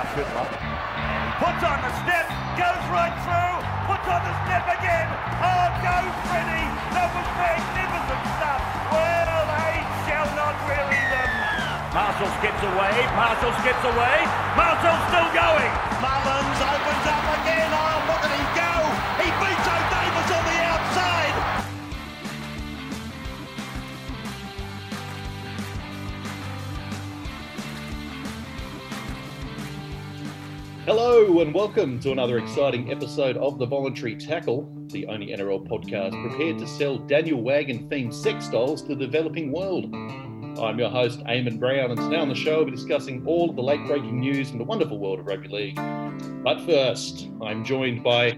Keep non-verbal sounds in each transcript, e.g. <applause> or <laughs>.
now, Fittler. Puts on the step, goes right through, puts on the step again. Oh, go Freddie! That was magnificent stuff. Well, they shall not weary them. Marshall skips away, Marshall skips away, Marshall's still going. Mullins opens up Hello and welcome to another exciting episode of the Voluntary Tackle, the only NRL podcast prepared to sell Daniel Wagon themed sex dolls to the developing world. I'm your host, Eamon Brown, and today on the show we'll be discussing all of the late breaking news in the wonderful world of rugby league. But first, I'm joined by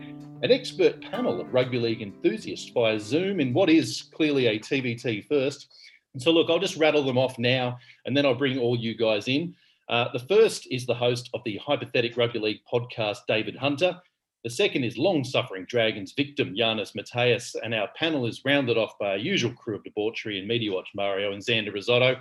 an expert panel of rugby league enthusiasts via Zoom in what is clearly a TVT first. And so, look, I'll just rattle them off now and then I'll bring all you guys in. Uh, the first is the host of the Hypothetic Rugby League podcast, David Hunter. The second is long suffering Dragons victim, Yanis Mateus. And our panel is rounded off by our usual crew of debauchery and Media Watch Mario and Xander Risotto.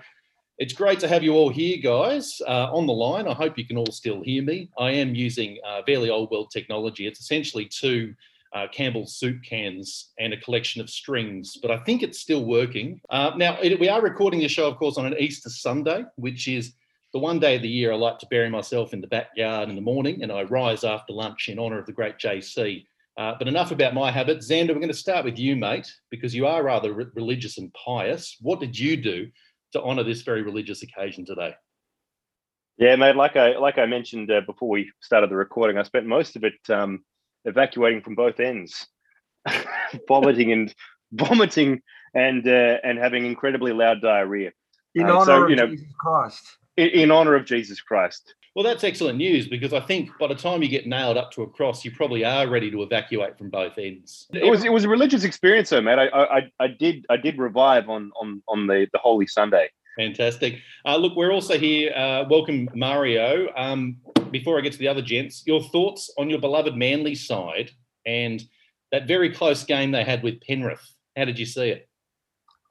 It's great to have you all here, guys, uh, on the line. I hope you can all still hear me. I am using uh, fairly old world technology. It's essentially two uh, Campbell's soup cans and a collection of strings, but I think it's still working. Uh, now, it, we are recording this show, of course, on an Easter Sunday, which is the one day of the year I like to bury myself in the backyard in the morning and I rise after lunch in honour of the great JC. Uh, but enough about my habits. Xander, we're going to start with you, mate, because you are rather re- religious and pious. What did you do to honour this very religious occasion today? Yeah, mate. Like I like I mentioned uh, before we started the recording, I spent most of it um, evacuating from both ends, <laughs> vomiting and <laughs> vomiting and uh, and having incredibly loud diarrhea in Uh, honor so, of you know- Jesus Christ. In, in honor of Jesus Christ. Well, that's excellent news because I think by the time you get nailed up to a cross, you probably are ready to evacuate from both ends. It was it was a religious experience, though, mate. I I, I did I did revive on on on the the Holy Sunday. Fantastic. Uh, look, we're also here. Uh, welcome, Mario. Um, before I get to the other gents, your thoughts on your beloved Manly side and that very close game they had with Penrith. How did you see it?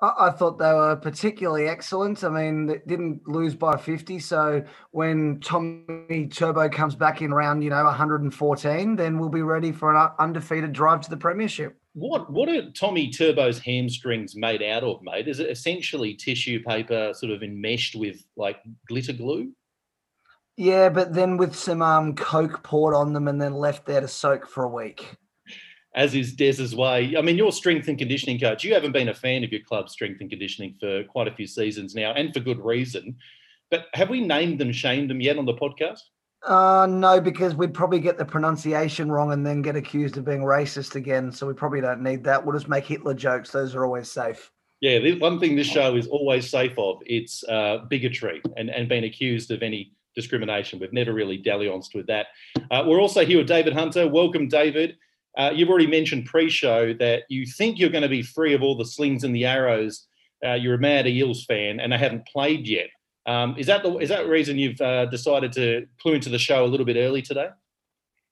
I, thought they were particularly excellent. I mean, they didn't lose by 50. So when Tommy Turbo comes back in round, you know, 114, then we'll be ready for an undefeated drive to the premiership. What what are Tommy Turbo's hamstrings made out of, mate? Is it essentially tissue paper sort of enmeshed with like glitter glue? Yeah, but then with some um, Coke poured on them and then left there to soak for a week. As is Des's way. I mean, your strength and conditioning coach, you haven't been a fan of your club's strength and conditioning for quite a few seasons now, and for good reason. But have we named them, shamed them yet on the podcast? Uh, no, because we'd probably get the pronunciation wrong and then get accused of being racist again. So we probably don't need that. We'll just make Hitler jokes. Those are always safe. Yeah, the one thing this show is always safe of it's uh, bigotry and, and being accused of any discrimination. We've never really dallianced with that. Uh, we're also here with David Hunter. Welcome, David. Uh, you've already mentioned pre-show that you think you're going to be free of all the slings and the arrows. Uh, you're a mad Eels fan, and they haven't played yet. Um, is that the is that reason you've uh, decided to clue into the show a little bit early today?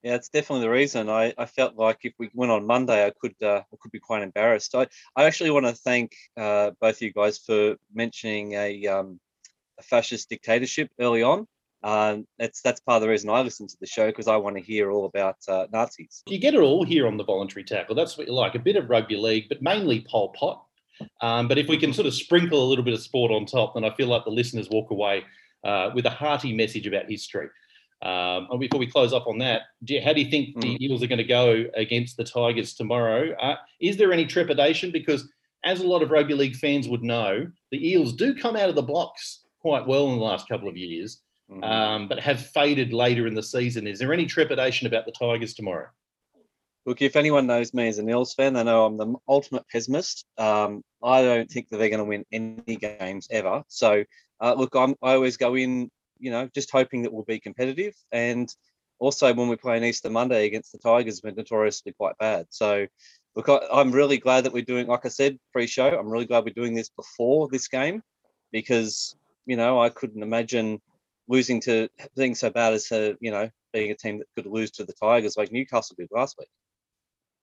Yeah, it's definitely the reason. I, I felt like if we went on Monday, I could uh, I could be quite embarrassed. I, I actually want to thank uh, both of you guys for mentioning a, um, a fascist dictatorship early on. Um, that's that's part of the reason I listen to the show because I want to hear all about uh, Nazis. You get it all here on the voluntary tackle. That's what you like. A bit of rugby league, but mainly Pol Pot. Um, but if we can sort of sprinkle a little bit of sport on top, then I feel like the listeners walk away uh, with a hearty message about history. Um, and before we close up on that, do you, how do you think the Eagles are going to go against the Tigers tomorrow? Uh, is there any trepidation? Because as a lot of rugby league fans would know, the Eels do come out of the blocks quite well in the last couple of years, Mhm. um, but have faded later in the season. Is there any trepidation about the Tigers tomorrow? Look, if anyone knows me as an Eels fan, they know I'm the ultimate pessimist. Um, I don't think that they're going to win any games ever. So, uh, look, I'm, I always go in, you know, just hoping that we'll be competitive. And also, when we play an Easter Monday against the Tigers, we're notoriously quite bad. So, look, I, I'm really glad that we're doing, like I said pre-show, I'm really glad we're doing this before this game because, you know, I couldn't imagine losing to being so bad as to, you know, being a team that could lose to the Tigers like Newcastle did last week.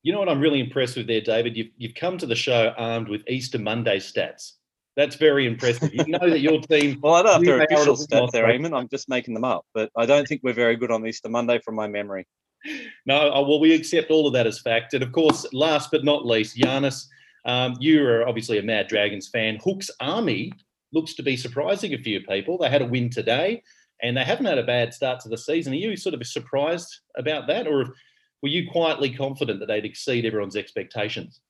You know what I'm really impressed with there, David? You've, you've come to the show armed with Easter Monday stats. That's very impressive. You know that your team. <laughs> well, I don't have you the are official stats there. Eamon. I'm just making them up. But I don't think we're very good on Easter Monday from my memory. <laughs> No, uh, well, we accept all of that as fact. And of course, last but not least, Giannis, um, you are obviously a Mad Dragons fan. Hook's Army looks to be surprising a few people. They had a win today, and they haven't had a bad start to the season. Are you sort of surprised about that, or were you quietly confident that they'd exceed everyone's expectations?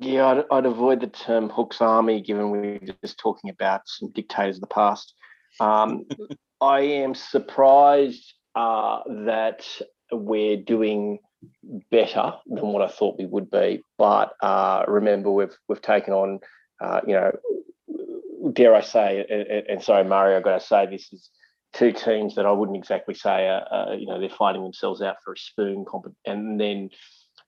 Yeah, I'd, I'd avoid the term Hook's Army, given we we're just talking about some dictators of the past. Um, <laughs> I am surprised uh, that we're doing better than what I thought we would be. But uh, remember, we've we've taken on, uh, you know, dare I say, and, sorry, Mario, I've got to say this is two teams that I wouldn't exactly say, uh, uh, you know, they're fighting themselves out for a spoon. Comp- and then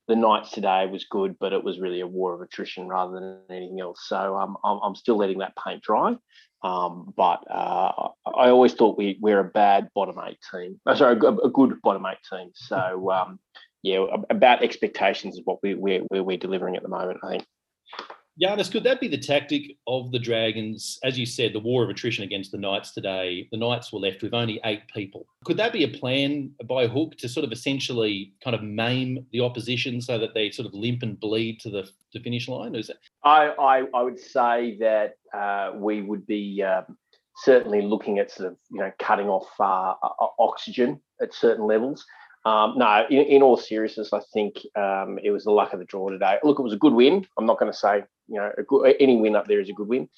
the Knights today was good, but it was really a war of attrition rather than anything else. So um, I'm, I'm still letting that paint dry. Um, but uh, I always thought we, we're a bad bottom eight team. Oh, sorry, a, good bottom eight team. So um, yeah, about expectations is what we, we're, we're delivering at the moment, I think. Giannis, could that be the tactic of the Dragons? As you said, the war of attrition against the Knights today, the Knights were left with only eight people. Could that be a plan by Hook to sort of essentially kind of maim the opposition so that they sort of limp and bleed to the to finish line? Is that... I, I, I would say that uh, we would be um, certainly looking at sort of, you know, cutting off uh, oxygen at certain levels. Um, no, in, in, all seriousness, I think um, it was the luck of the draw today. Look, it was a good win. I'm not going to say you know good, any win up there is a good win,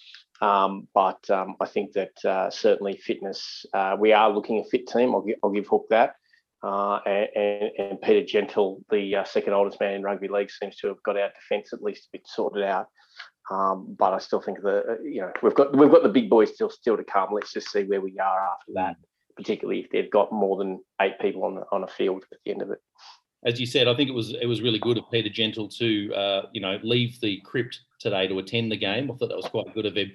um, but um, I think that uh, certainly fitness. Uh, we are looking a fit team. I'll give, I'll give Hook that. Uh, and, and, Peter Gentle, the uh, second oldest man in rugby league, seems to have got our defence at least a bit sorted out. Um, but I still think the you know we've got we've got the big boys still still to come. Let's just see where we are after that particularly if they've got more than eight people on on a field at the end of it. As you said, I think it was it was really good of Peter Gentle to uh, you know leave the crypt today to attend the game. I thought that was quite good of him.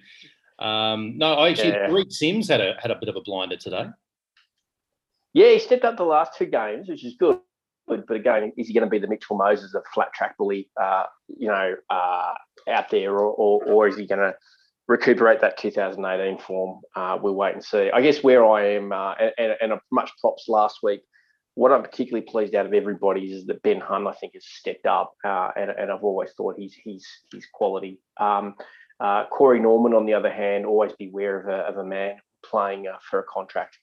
Um, no, I actually yeah. Reece Sims had a had a bit of a blinder today. Yeah, he stepped up the last two games, which is good. But, but again, is he going to be the Mitchell Moses of flat track bully, uh, you know, uh, out there, or, or, or is he going to recuperate that 2018 form. Uh, we'll wait and see. I guess where I am, uh, and, and, much props last week. What I'm particularly pleased out of everybody is that Ben Hunt, I think, has stepped up, uh, and, and, I've always thought he's he's he's quality. Um, uh, Corey Norman, on the other hand, always beware of a, of a man playing uh, for a contract.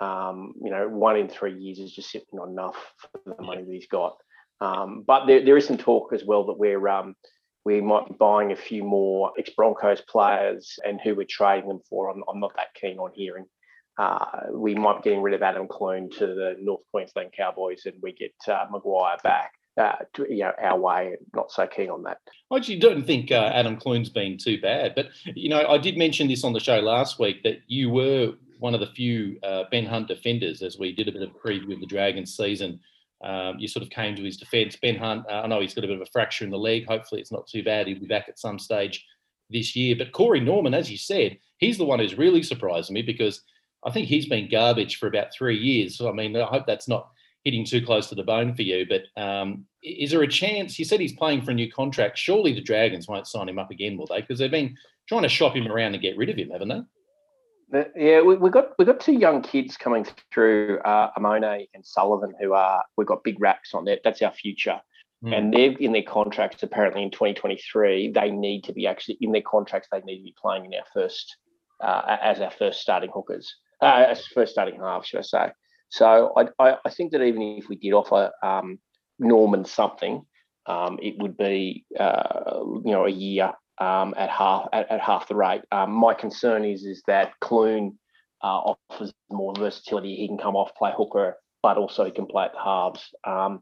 Um, you know, one in three years is just simply not enough for the money that he's got. Um, but there, there is some talk as well that we're um, we might be buying a few more ex Broncos players and who we're trading them for. I'm, I'm not that keen on hearing. Uh, we might be getting rid of Adam Clune to the North Queensland Cowboys and we get uh, Maguire back. Uh, to, you know, our way, not so keen on that. I actually don't think uh, Adam Clune's been too bad, but you know, I did mention this on the show last week that you were one of the few uh, Ben Hunt defenders as we did a bit of preview of the Dragons season um, you sort of came to his defence. Ben Hunt, uh, I know he's got a bit of a fracture in the leg. Hopefully, it's not too bad. He'll be back at some stage this year. But Corey Norman, as you said, he's the one who's really surprised me because I think he's been garbage for about three years. So, I mean, I hope that's not hitting too close to the bone for you. But um, is there a chance? You said he's playing for a new contract. Surely the Dragons won't sign him up again, will they? Because they've been trying to shop him around and get rid of him, haven't they? Yeah, we, we got we got two young kids coming through, uh, Amone and Sullivan, who are we've got big racks on that. That's our future, mm. and they're in their contracts. Apparently, in 2023, they need to be actually in their contracts. They need to be playing in our first uh, as our first starting hookers, uh, first starting half, should I say? So I, I, I think that even if we did offer um, Norman something, um, it would be uh, you know a year um, at half at, at, half the rate. Um, my concern is is that Clune uh, offers more versatility. He can come off, play hooker, but also he can play at the halves. Um,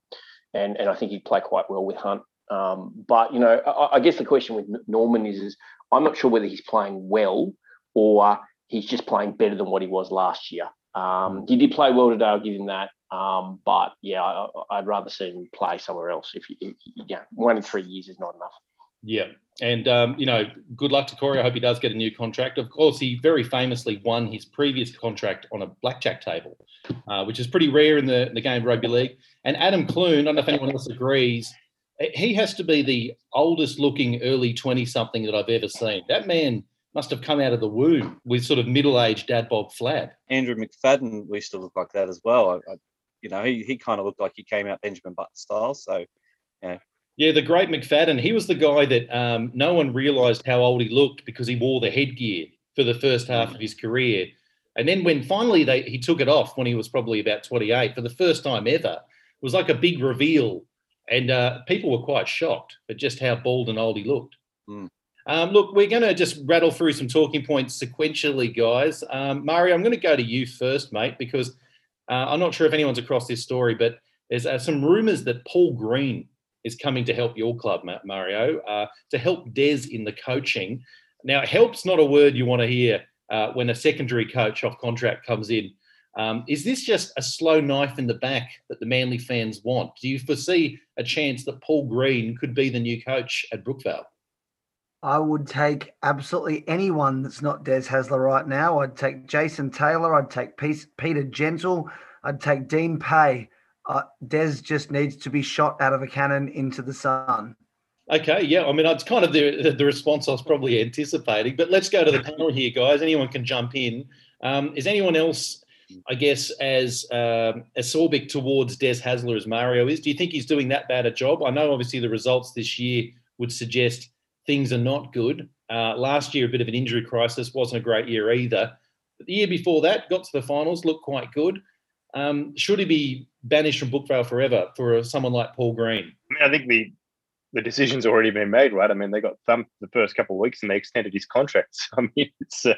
and and I think he'd play quite well with Hunt. Um, but you know, I, I, guess the question with Norman is is I'm not sure whether he's playing well or he's just playing better than what he was last year. Um, he did play well today. I'll give him that. Um, but yeah, I, would rather see him play somewhere else. If, if yeah, one in three years is not enough. Yeah. And, um, you know, good luck to Corey. I hope he does get a new contract. Of course, he very famously won his previous contract on a blackjack table, uh, which is pretty rare in the, the game of rugby league. And Adam Clune, I don't know if anyone else agrees, he has to be the oldest looking early 20 something that I've ever seen. That man must have come out of the womb with sort of middle aged dad Bob Flab. Andrew McFadden used to look like that as well. I, I, you know, he, he kind of looked like he came out Benjamin Button style. So, yeah. Yeah, the great McFadden. He was the guy that um, no one realised how old he looked because he wore the headgear for the first half of his career. And then when finally they, he took it off when he was probably about 28 for the first time ever, it was like a big reveal. And uh, people were quite shocked at just how bald and old he looked. Mm. Um, look, we're going to just rattle through some talking points sequentially, guys. Um, Mario, I'm going to go to you first, mate, because uh, I'm not sure if anyone's across this story, but there's uh, some rumours that Paul Green is coming to help your club, Mario, uh, to help Des in the coaching. Now, help's not a word you want to hear uh, when a secondary coach off contract comes in. Um, is this just a slow knife in the back that the Manly fans want? Do you foresee a chance that Paul Green could be the new coach at Brookvale? I would take absolutely anyone that's not Des Hasler right now. I'd take Jason Taylor. I'd take Peter Gentle. I'd take Dean Pay. Uh, Des just needs to be shot out of a cannon into the sun. Okay, yeah. I mean, it's kind of the the response I was probably anticipating. But let's go to the panel here, guys. Anyone can jump in. Um, is anyone else, I guess, as um, towards Des Hasler as Mario is? Do you think he's doing that bad a job? I know, obviously, the results this year would suggest things are not good. Uh, last year, a bit of an injury crisis, wasn't a great year either. But the year before that, got to the finals, looked quite good. Um, should he be banished from Brookvale forever for someone like Paul Green? I mean, I think the the decision's already been made, right? I mean, they got thumped the first couple of weeks and they extended his contract. <laughs> So, I mean, it's. Uh,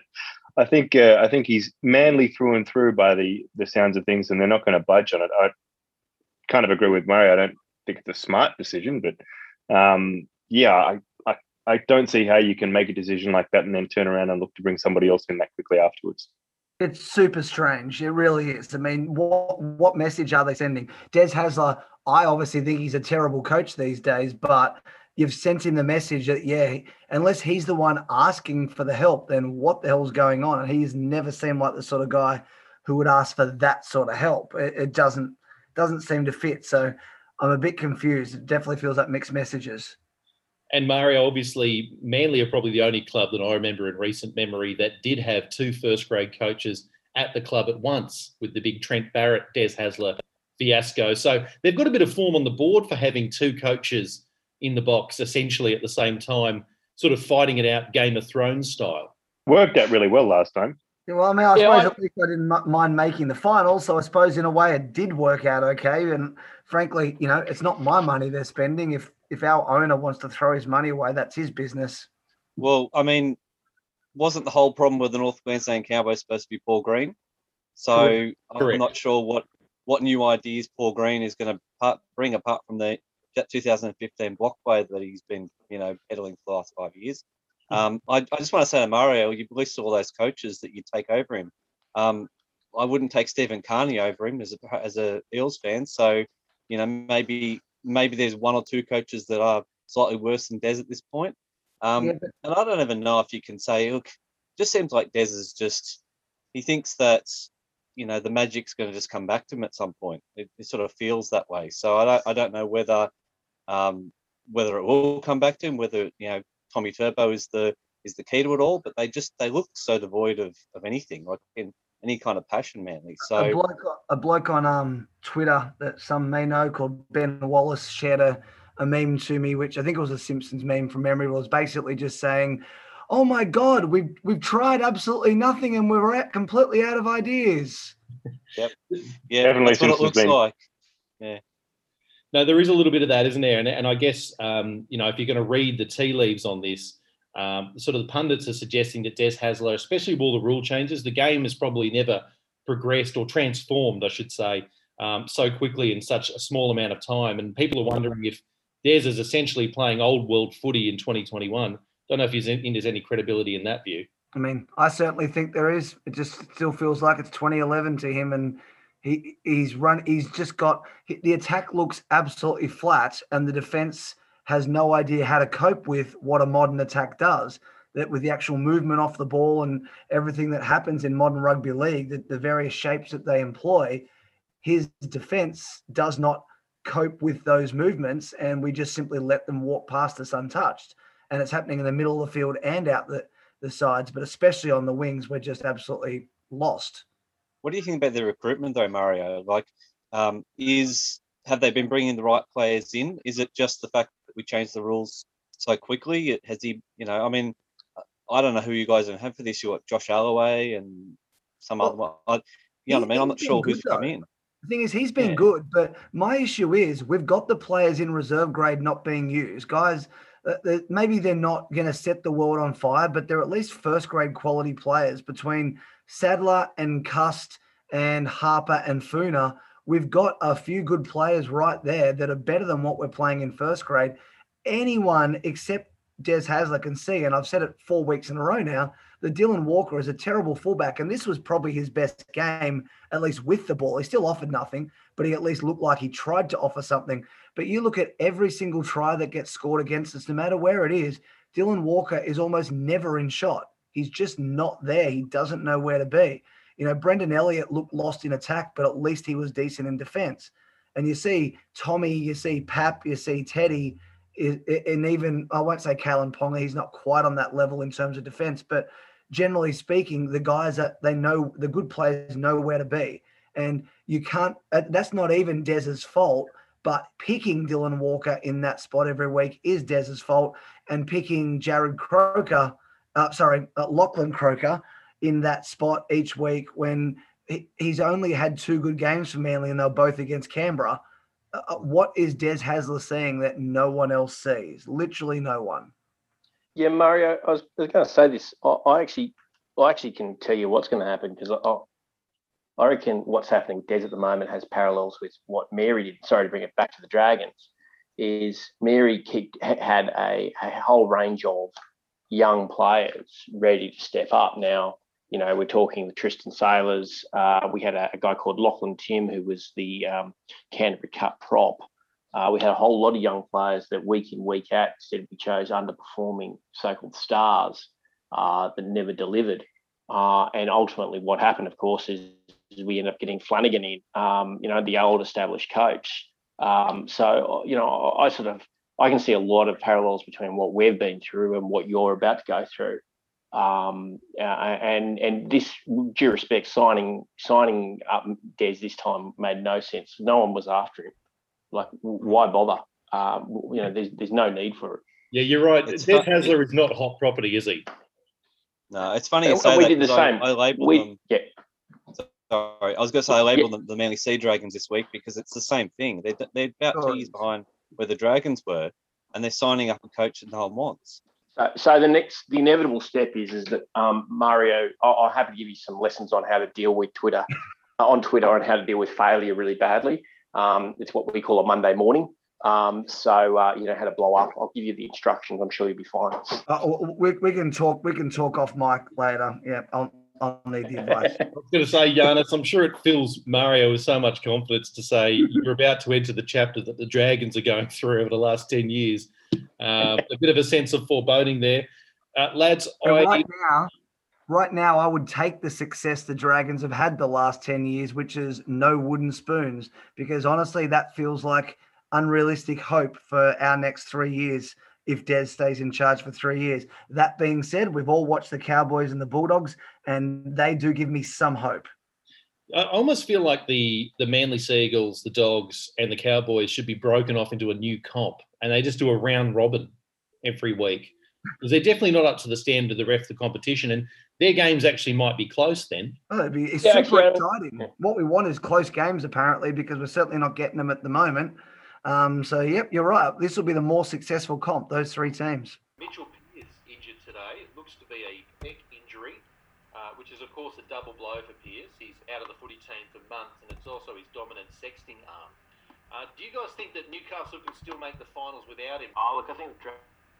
I think uh, I think he's manly through and through by the the sounds of things, and they're not going to budge on it. I kind of agree with Mario. I don't think it's a smart decision, but um, yeah, I, I don't see how you can make a decision like that and then turn around and look to bring somebody else in that quickly afterwards. It's super strange. It really is. I mean, what what message are they sending? Des Hasler, I obviously think he's a terrible coach these days, but you've sent him the message that yeah, unless he's the one asking for the help, then what the hell's going on? And he's never seemed like the sort of guy who would ask for that sort of help. It, it doesn't doesn't seem to fit. So I'm a bit confused. It definitely feels like mixed messages and Mario, obviously, Manly are probably the only club that I remember in recent memory that did have two first grade coaches at the club at once with the big Trent Barrett, Des Hasler fiasco. So they've got a bit of form on the board for having two coaches in the box essentially at the same time, sort of fighting it out Game of Thrones style. Worked out really well last time. Yeah, well, I mean, I yeah, suppose I, at least I didn't mind making the final, so I suppose in a way it did work out okay. And frankly, you know, it's not my money they're spending. If if our owner wants to throw his money away, that's his business. Well, I mean, wasn't the whole problem with the North Queensland Cowboys supposed to be Paul Green? So Correct. I'm not sure what what new ideas Paul Green is going to bring apart from the 2015 blockway that he's been, you know, peddling for the last five years. Hmm. Um, I, I, just want to say to Mario, you've listed all those coaches that you take over him. Um, I wouldn't take Stephen Kearney over him as a as a Eels fan. So, you know, maybe maybe there's one or two coaches that are slightly worse than Des at this point. Um, yeah, but- and I don't even know if you can say, look, just seems like Des is just he thinks that you know the magic's going to just come back to him at some point. It, it sort of feels that way. So I don't I don't know whether um, whether it will come back to him, whether you know Tommy Turbo is the is the key to it all. But they just they look so devoid of of anything. Like in, any kind of passion, Manly. So a bloke, a bloke on um Twitter that some may know called Ben Wallace shared a, a meme to me, which I think it was a Simpsons meme from memory. Was basically just saying, "Oh my God, we've we've tried absolutely nothing, and we're at, completely out of ideas." Yep. <laughs> Yeah, Definitely that's what it looks been. like. Yeah. No, there is a little bit of that, isn't there? And, and I guess um, you know if you're going to read the tea leaves on this, um, sort of the pundits are suggesting that Des Hasler, especially with all the rule changes, the game has probably never progressed or transformed, I should say, um, so quickly in such a small amount of time. And people are wondering if Des is essentially playing old world footy in 2021. Don't know if he's in, there's any credibility in that view. I mean, I certainly think there is. It just still feels like it's 2011 to him, and he he's run. He's just got the attack looks absolutely flat, and the defense has no idea how to cope with what a modern attack does. That with the actual movement off the ball and everything that happens in modern rugby league, the, the various shapes that they employ, his defense does not cope with those movements and we just simply let them walk past us untouched. And it's happening in the middle of the field and out the, the sides, but especially on the wings, we're just absolutely lost. What do you think about the recruitment though, Mario? Like, um, is have they been bringing the right players in? Is it just the fact that we changed the rules so quickly? Has he, you know, I mean, I don't know who you guys have for this. You got Josh Aloiai and some well, other one. I, you know what I mean? I'm not sure who's though. come in. The thing is, he's been yeah. good, but my issue is we've got the players in reserve grade not being used. Guys, uh, maybe they're not going to set the world on fire, but they're at least first grade quality players between Sadler and Cust and Harper and Funa. We've got a few good players right there that are better than what we're playing in first grade. Anyone except Des Hasler can see, and I've said it four weeks in a row now, that Dylan Walker is a terrible fullback, and this was probably his best game, at least with the ball. He still offered nothing, but he at least looked like he tried to offer something. But you look at every single try that gets scored against us, no matter where it is, Dylan Walker is almost never in shot. He's just not there. He doesn't know where to be. You know, Brendan Elliott looked lost in attack, but at least he was decent in defense. And you see Tommy, you see Pap, you see Teddy and even I won't say Kalyn Ponga, he's not quite on that level in terms of defense, but generally speaking, the guys that they know, the good players know where to be, and you can't. Uh, that's not even Des's fault, but picking Dylan Walker in that spot every week is Des's fault, and picking Jarrod Croker, uh, sorry, uh, Lachlan Croker in that spot each week when he's only had two good games for Manly, and they're both against Canberra uh, uh, what is Des Hasler seeing that no one else sees? Literally no one. Yeah, Mario, I was, was going to say this. I, I, actually, I actually can tell you what's going to happen because I, I reckon what's happening with Des at the moment has parallels with what Mary did. Sorry to bring it back to the Dragons. Is Mary kicked, had a, a whole range of young players ready to step up. Now, you know, we're talking with Tristan Sailors. Uh, we had a, a, guy called Lachlan Tim, who was the um, Canterbury Cup prop. Uh, we had a whole lot of young players that week in, week out, instead we chose underperforming so-called stars uh, that never delivered. Uh, and ultimately what happened, of course, is, is we end up getting Flanagan in, um, you know, the old established coach. Um, so, you know, I sort of, I can see a lot of parallels between what we've been through and what you're about to go through. Um, uh, and and this, due respect, signing signing up Des this time made no sense. No one was after him. Like, why bother? Um, you know, there's there's no need for it. Yeah, you're right. It's Des Hasler is not hot property, is he? No, it's funny. You say we that did the same. I, I labeled we, them. Yeah. Sorry, I was going to say I labeled yeah. them the Manly Sea Dragons this week because it's the same thing. They're, they're about two years behind where the Dragons were, and they're signing up a coach that no one wants. So, so the next, the inevitable step is is that um, Mario. I'll, I'll have to give you some lessons on how to deal with Twitter, uh, on Twitter, and how to deal with failure really badly. Um, it's what we call a Monday morning. Um, so uh, you know how to blow up. I'll give you the instructions. I'm sure you'll be fine. Uh, we, we can talk. We can talk off mic later. Yeah, I'll, I'll need the <laughs> advice. I was going to say, Giannis, I'm sure it fills Mario with so much confidence to say you're about to enter the chapter that the Dragons are going through over the last ten years. Uh, a bit of a sense of foreboding there. Uh, lads, I, right now, right now, I would take the success the Dragons have had the last 10 years, which is no wooden spoons, because honestly, that feels like unrealistic hope for our next three years if Des stays in charge for three years. That being said, we've all watched the Cowboys and the Bulldogs, and they do give me some hope. I almost feel like the the Manly Seagulls, the Dogs, and the Cowboys should be broken off into a new comp, and they just do a round robin every week because they're definitely not up to the standard of the rest of the competition, and their games actually might be close then. Oh, it'd be, it's yeah, super exciting. What we want is close games, apparently, because we're certainly not getting them at the moment. Um, so, yep, you're right. This will be the more successful comp. Those three teams. Mitchell Pearce injured today. It looks to be a neck injury which is, of course, a double blow for Pearce. He's out of the footy team for months, and it's also his dominant sexting arm. Uh, do you guys think that Newcastle can still make the finals without him? Oh, look, I think the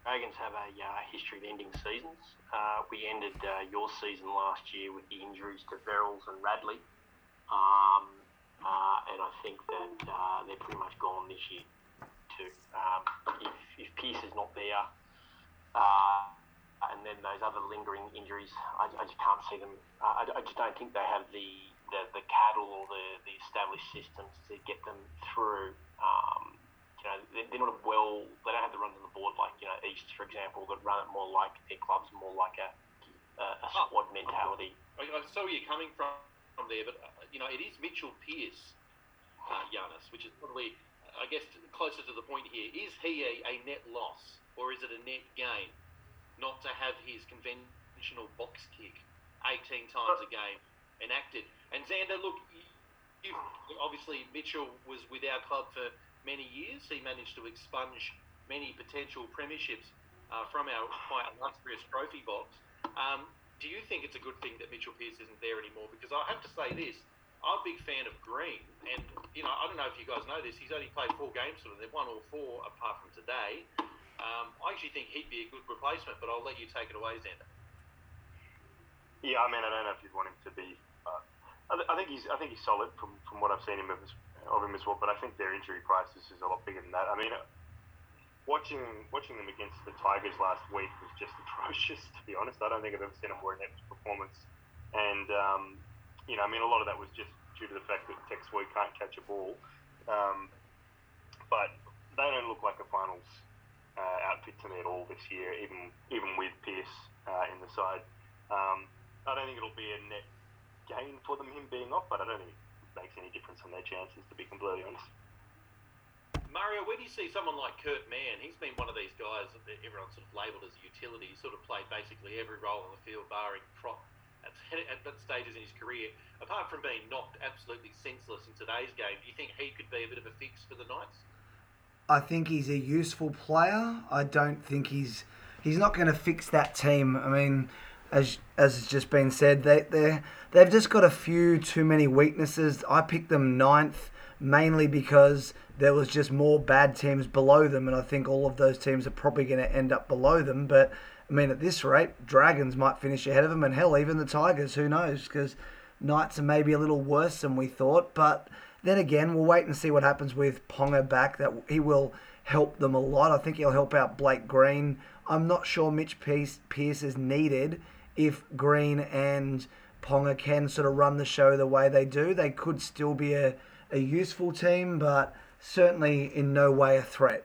Dragons have a uh, history of ending seasons. Uh, we ended uh, your season last year with the injuries to Verrills and Radley. Um, uh, and I think that uh, they're pretty much gone this year, too. Um, if, if Pearce is not there, and then those other lingering injuries, I, I just can't see them. I, I, just don't think they have the the, the cattle or the, the established systems to get them through. Um, you know, they're, they're not well. They don't have the runs on the board like you know East, for example, that run it more like their clubs, more like a a, a Oh. squad mentality. I, I saw where you're coming from, from there, but uh, you know it is Mitchell Pearce, uh, Giannis, which is probably, I guess, closer to the point here. Is he a, a net loss or is it a net gain not to have his conventional box kick 18 times a game enacted? And Xander, look, you, obviously Mitchell was with our club for many years. He managed to expunge many potential premierships uh, from our quite illustrious trophy box. Um, do you think it's a good thing that Mitchell Pearce isn't there anymore? Because I have to say this, I'm a big fan of Green, and you know I don't know if you guys know this. He's only played four games for them. They've won all four apart from today. Um, I actually think he'd be a good replacement, but I'll let you take it away, Xander. Yeah, I mean, I don't know if you'd want him to be. Uh, I, th- I think he's. I think he's solid from, from what I've seen him of, of him as well. But I think their injury crisis is a lot bigger than that. I mean, uh, watching watching them against the Tigers last week was just <laughs> atrocious. To be honest, I don't think I've ever seen a more inept performance. And um, you know, I mean, a lot of that was just due to the fact that Tex Hoy can't catch a ball. Um, but they don't look like a finals uh, outfit to me at all this year, even even with Pearce uh, in the side. Um, I don't think it'll be a net gain for them him being off, but I don't think it makes any difference on their chances, to be completely honest. Mario, where do you see someone like Kurt Mann? He's been one of these guys that everyone's sort of labelled as a utility. He's sort of played basically every role on the field, barring prop at, <laughs> at that stages in his career. Apart from being knocked absolutely senseless in today's game, do you think he could be a bit of a fix for the Knights? I think he's a useful player. I don't think he's he's not going to fix that team. I mean, as as has just been said, they they they've just got a few too many weaknesses. I picked them ninth mainly because there was just more bad teams below them, and I think all of those teams are probably going to end up below them. But I mean, at this rate, Dragons might finish ahead of them, and hell, even the Tigers. Who knows? Because Knights are maybe a little worse than we thought, but then again, we'll wait and see what happens with Ponga back. That he will help them a lot. I think he'll help out Blake Green. I'm not sure Mitch Pearce is needed if Green and Ponga can sort of run the show the way they do. They could still be a, a useful team, but certainly in no way a threat.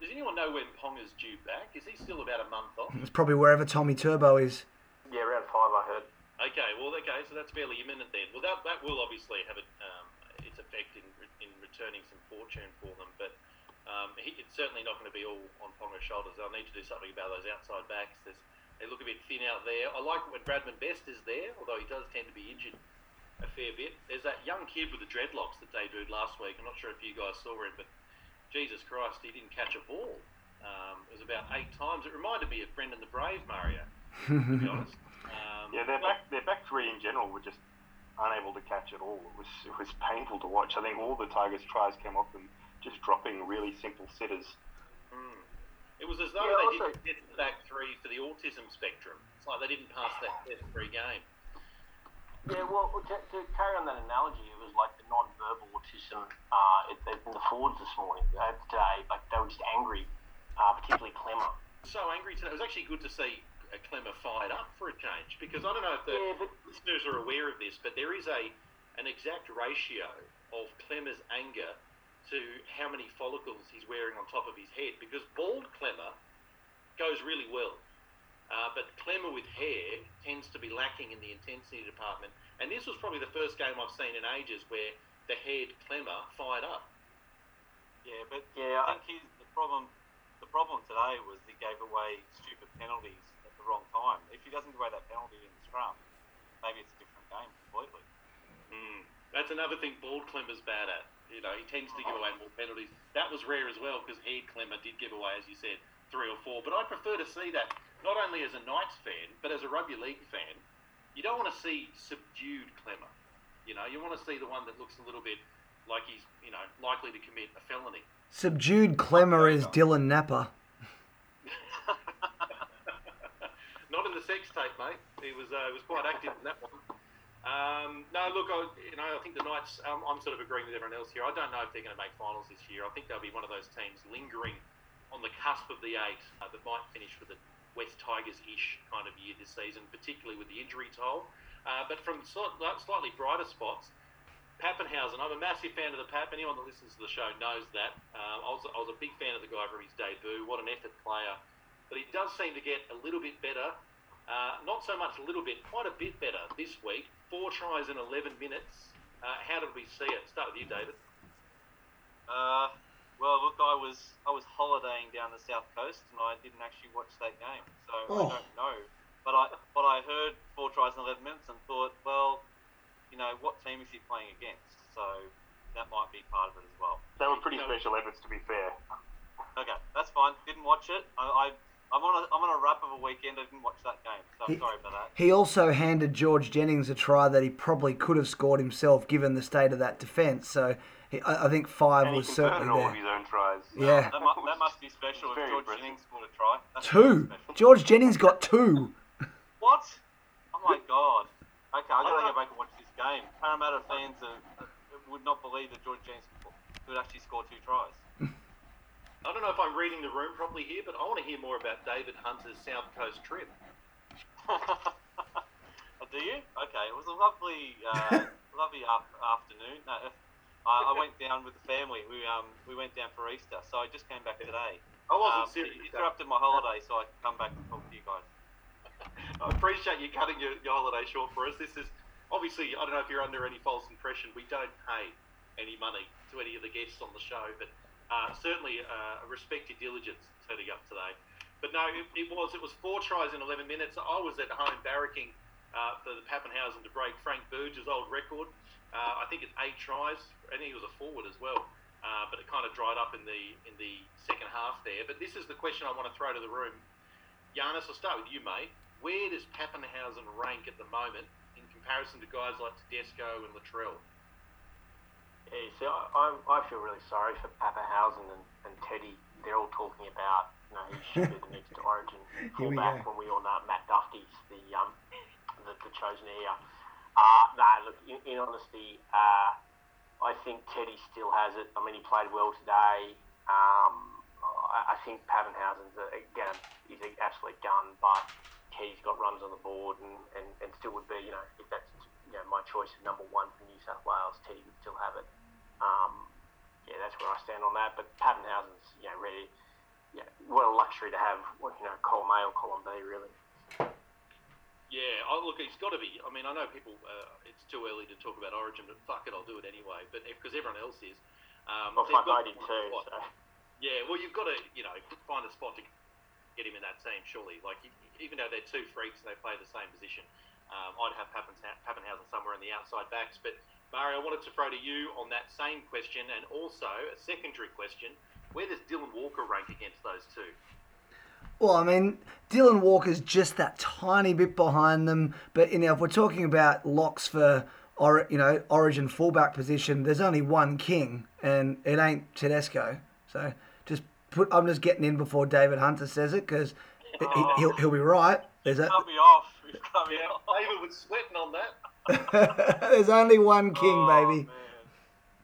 Does anyone know when Ponga's due back? Is he still about a month off? It's probably wherever Tommy Turbo is. Yeah, around five, I heard. Okay, well, okay, so that's fairly imminent then. Well, that, that will obviously have a, um, its effect in, in returning some fortune for them, but um, he, it's certainly not going to be all on Ponga's shoulders. They'll need to do something about those outside backs. There's, they look a bit thin out there. I like when Bradman Best is there, although he does tend to be injured a fair bit. There's that young kid with the dreadlocks that debuted last week. I'm not sure if you guys saw him, but Jesus Christ, he didn't catch a ball. Um, it was about eight times. It reminded me of Brendan the Brave, Mario, to be <laughs> honest. Um, Yeah, their back their back three in general were just unable to catch at all. It was it was painful to watch. I think all the Tigers' tries came off them just dropping really simple sitters. Mm. It was as though Yeah, they also- didn't get the back three for the autism spectrum. It's like they didn't pass that test for a game. Yeah, well, to, to carry on that analogy, it was like the non-verbal autism uh, it, in the Fords this morning, uh, today. Like they were just angry, uh, particularly Klemmer. So angry today. It was actually good to see Klemmer fired up for a change because I don't know if the Yeah, but listeners are aware of this, but there is a an exact ratio of Klemmer's anger to how many follicles he's wearing on top of his head because bald Klemmer goes really well. Uh, but Klemmer with hair tends to be lacking in the intensity department. And this was probably the first game I've seen in ages where the haired Klemmer fired up. Yeah, but Yeah, I think his, the problem the problem today was he gave away stupid penalties at the wrong time. If he doesn't give away that penalty in the scrum, maybe it's a different game completely. Mm. That's another thing Bald Klemmer's bad at. You know, he tends to give away more penalties. That was rare as well because Haired Klemmer did give away, as you said, three or four. But I prefer to see that not only as a Knights fan, but as a rugby league fan. You don't want to see subdued Klemmer. You know, you want to see the one that looks a little bit like he's, you know, likely to commit a felony. Subdued Klemmer is Dylan Napa. <laughs> Not in the sex tape, mate. He was uh, he was quite active in that one. Um, no, look, I, you know, I think the Knights. Um, I'm sort of agreeing with everyone else here. I don't know if they're going to make finals this year. I think they'll be one of those teams lingering on the cusp of the eight uh, that might finish with a West Tigers-ish kind of year this season, particularly with the injury toll. Uh, but from slightly brighter spots, Papenhuyzen. I'm a massive fan of the Pap. Anyone that listens to the show knows that. Um, I, was, I was a big fan of the guy from his debut. What an effort player. But he does seem to get a little bit better. Uh, not so much a little bit, quite a bit better this week. Four tries in 11 minutes. Uh, how did we see it? Start with you, David. Well, look, I was I was holidaying down the south coast, and I didn't actually watch that game, so oh. I don't know. But I but I heard four tries in 11 minutes and thought, well, you know, what team is he playing against? So that might be part of it as well. They were pretty special efforts, to be fair. Okay, that's fine. Didn't watch it. I, I I'm on a I'm on a wrap of a weekend. I didn't watch that game, so I'm he, sorry about that. He also handed George Jennings a try that he probably could have scored himself, given the state of that defence. So he, I, I, think five and was certainly all there. Of his own tries. Yeah, that, must, that must be special. If George impressive. Jennings scored a try. That's two. George Jennings got two. What? Oh my god. Okay, I gotta go back and watch this game. Parramatta fans are, would not believe that George Jennings could actually score two tries. I don't know if I'm reading the room properly here, but I want to hear more about David Hunter's South Coast trip. <laughs> Oh, do you? Okay, it was a lovely, uh, <laughs> lovely afternoon. No, I, I, went down with the family. We um we went down for Easter, so I just came back today. I wasn't um, serious. You interrupted my holiday, so I could come back and talk to you guys. <laughs> I appreciate you cutting your, your holiday short for us. This is obviously, I don't know if you're under any false impression, we don't pay any money to any of the guests on the show, but uh, certainly uh, respect your diligence turning up today. But no, it, it, was it was four tries in 11 minutes. I was at home barracking uh, for the Papenhuyzen to break Frank Burge's old record. Uh, I think it's eight tries. I think he was a forward as well. Uh, but it kind of dried up in the in the second half there. But this is the question I want to throw to the room. Giannis, I'll start with you, mate where does Papenhuyzen rank at the moment in comparison to guys like Tedesco and Latrell? Yeah, you see, I, I, I feel really sorry for Papenhuyzen and, and Teddy. They're all talking about, you know, he should be the <laughs> next Origin fullback when we all know Matt Dufty's the um the, the chosen heir. Uh, look, in, in honesty, uh, I think Teddy still has it. I mean, he played well today. Um, I, I think Papenhuyzen's, again, he's an absolute gun, but he's got runs on the board and, and, and still would be, you know, if that's you know my choice of number one for New South Wales, Teddy would still have it. Um, yeah, that's where I stand on that. But Papenhuyzen's, you know, ready. Yeah, what a luxury to have, you know, column A or column B, really. Yeah, oh, look, it's got to be. I mean, I know people. Uh, it's too early to talk about Origin, but fuck it, I'll do it anyway. But because everyone else is. Um, well, fuck, I did too. So. Yeah, well, you've got to, you know, find a spot to get him in that team, surely. Like, even though they're two freaks and they play the same position, um, I'd have Papenhuyzen somewhere in the outside backs. But, Mario, I wanted to throw to you on that same question and also a secondary question. Where does Dylan Walker rank against those two? Well, I mean, Dylan Walker's just that tiny bit behind them. But, you know, if we're talking about locks for, or, you know, origin fullback position, there's only one king, and it ain't Tedesco. So just put. I'm just getting in before David Hunter says it because oh. he'll he'll be right. There's a, cut me off. cut me off. David was sweating on that. <laughs> There's only one king, oh, baby.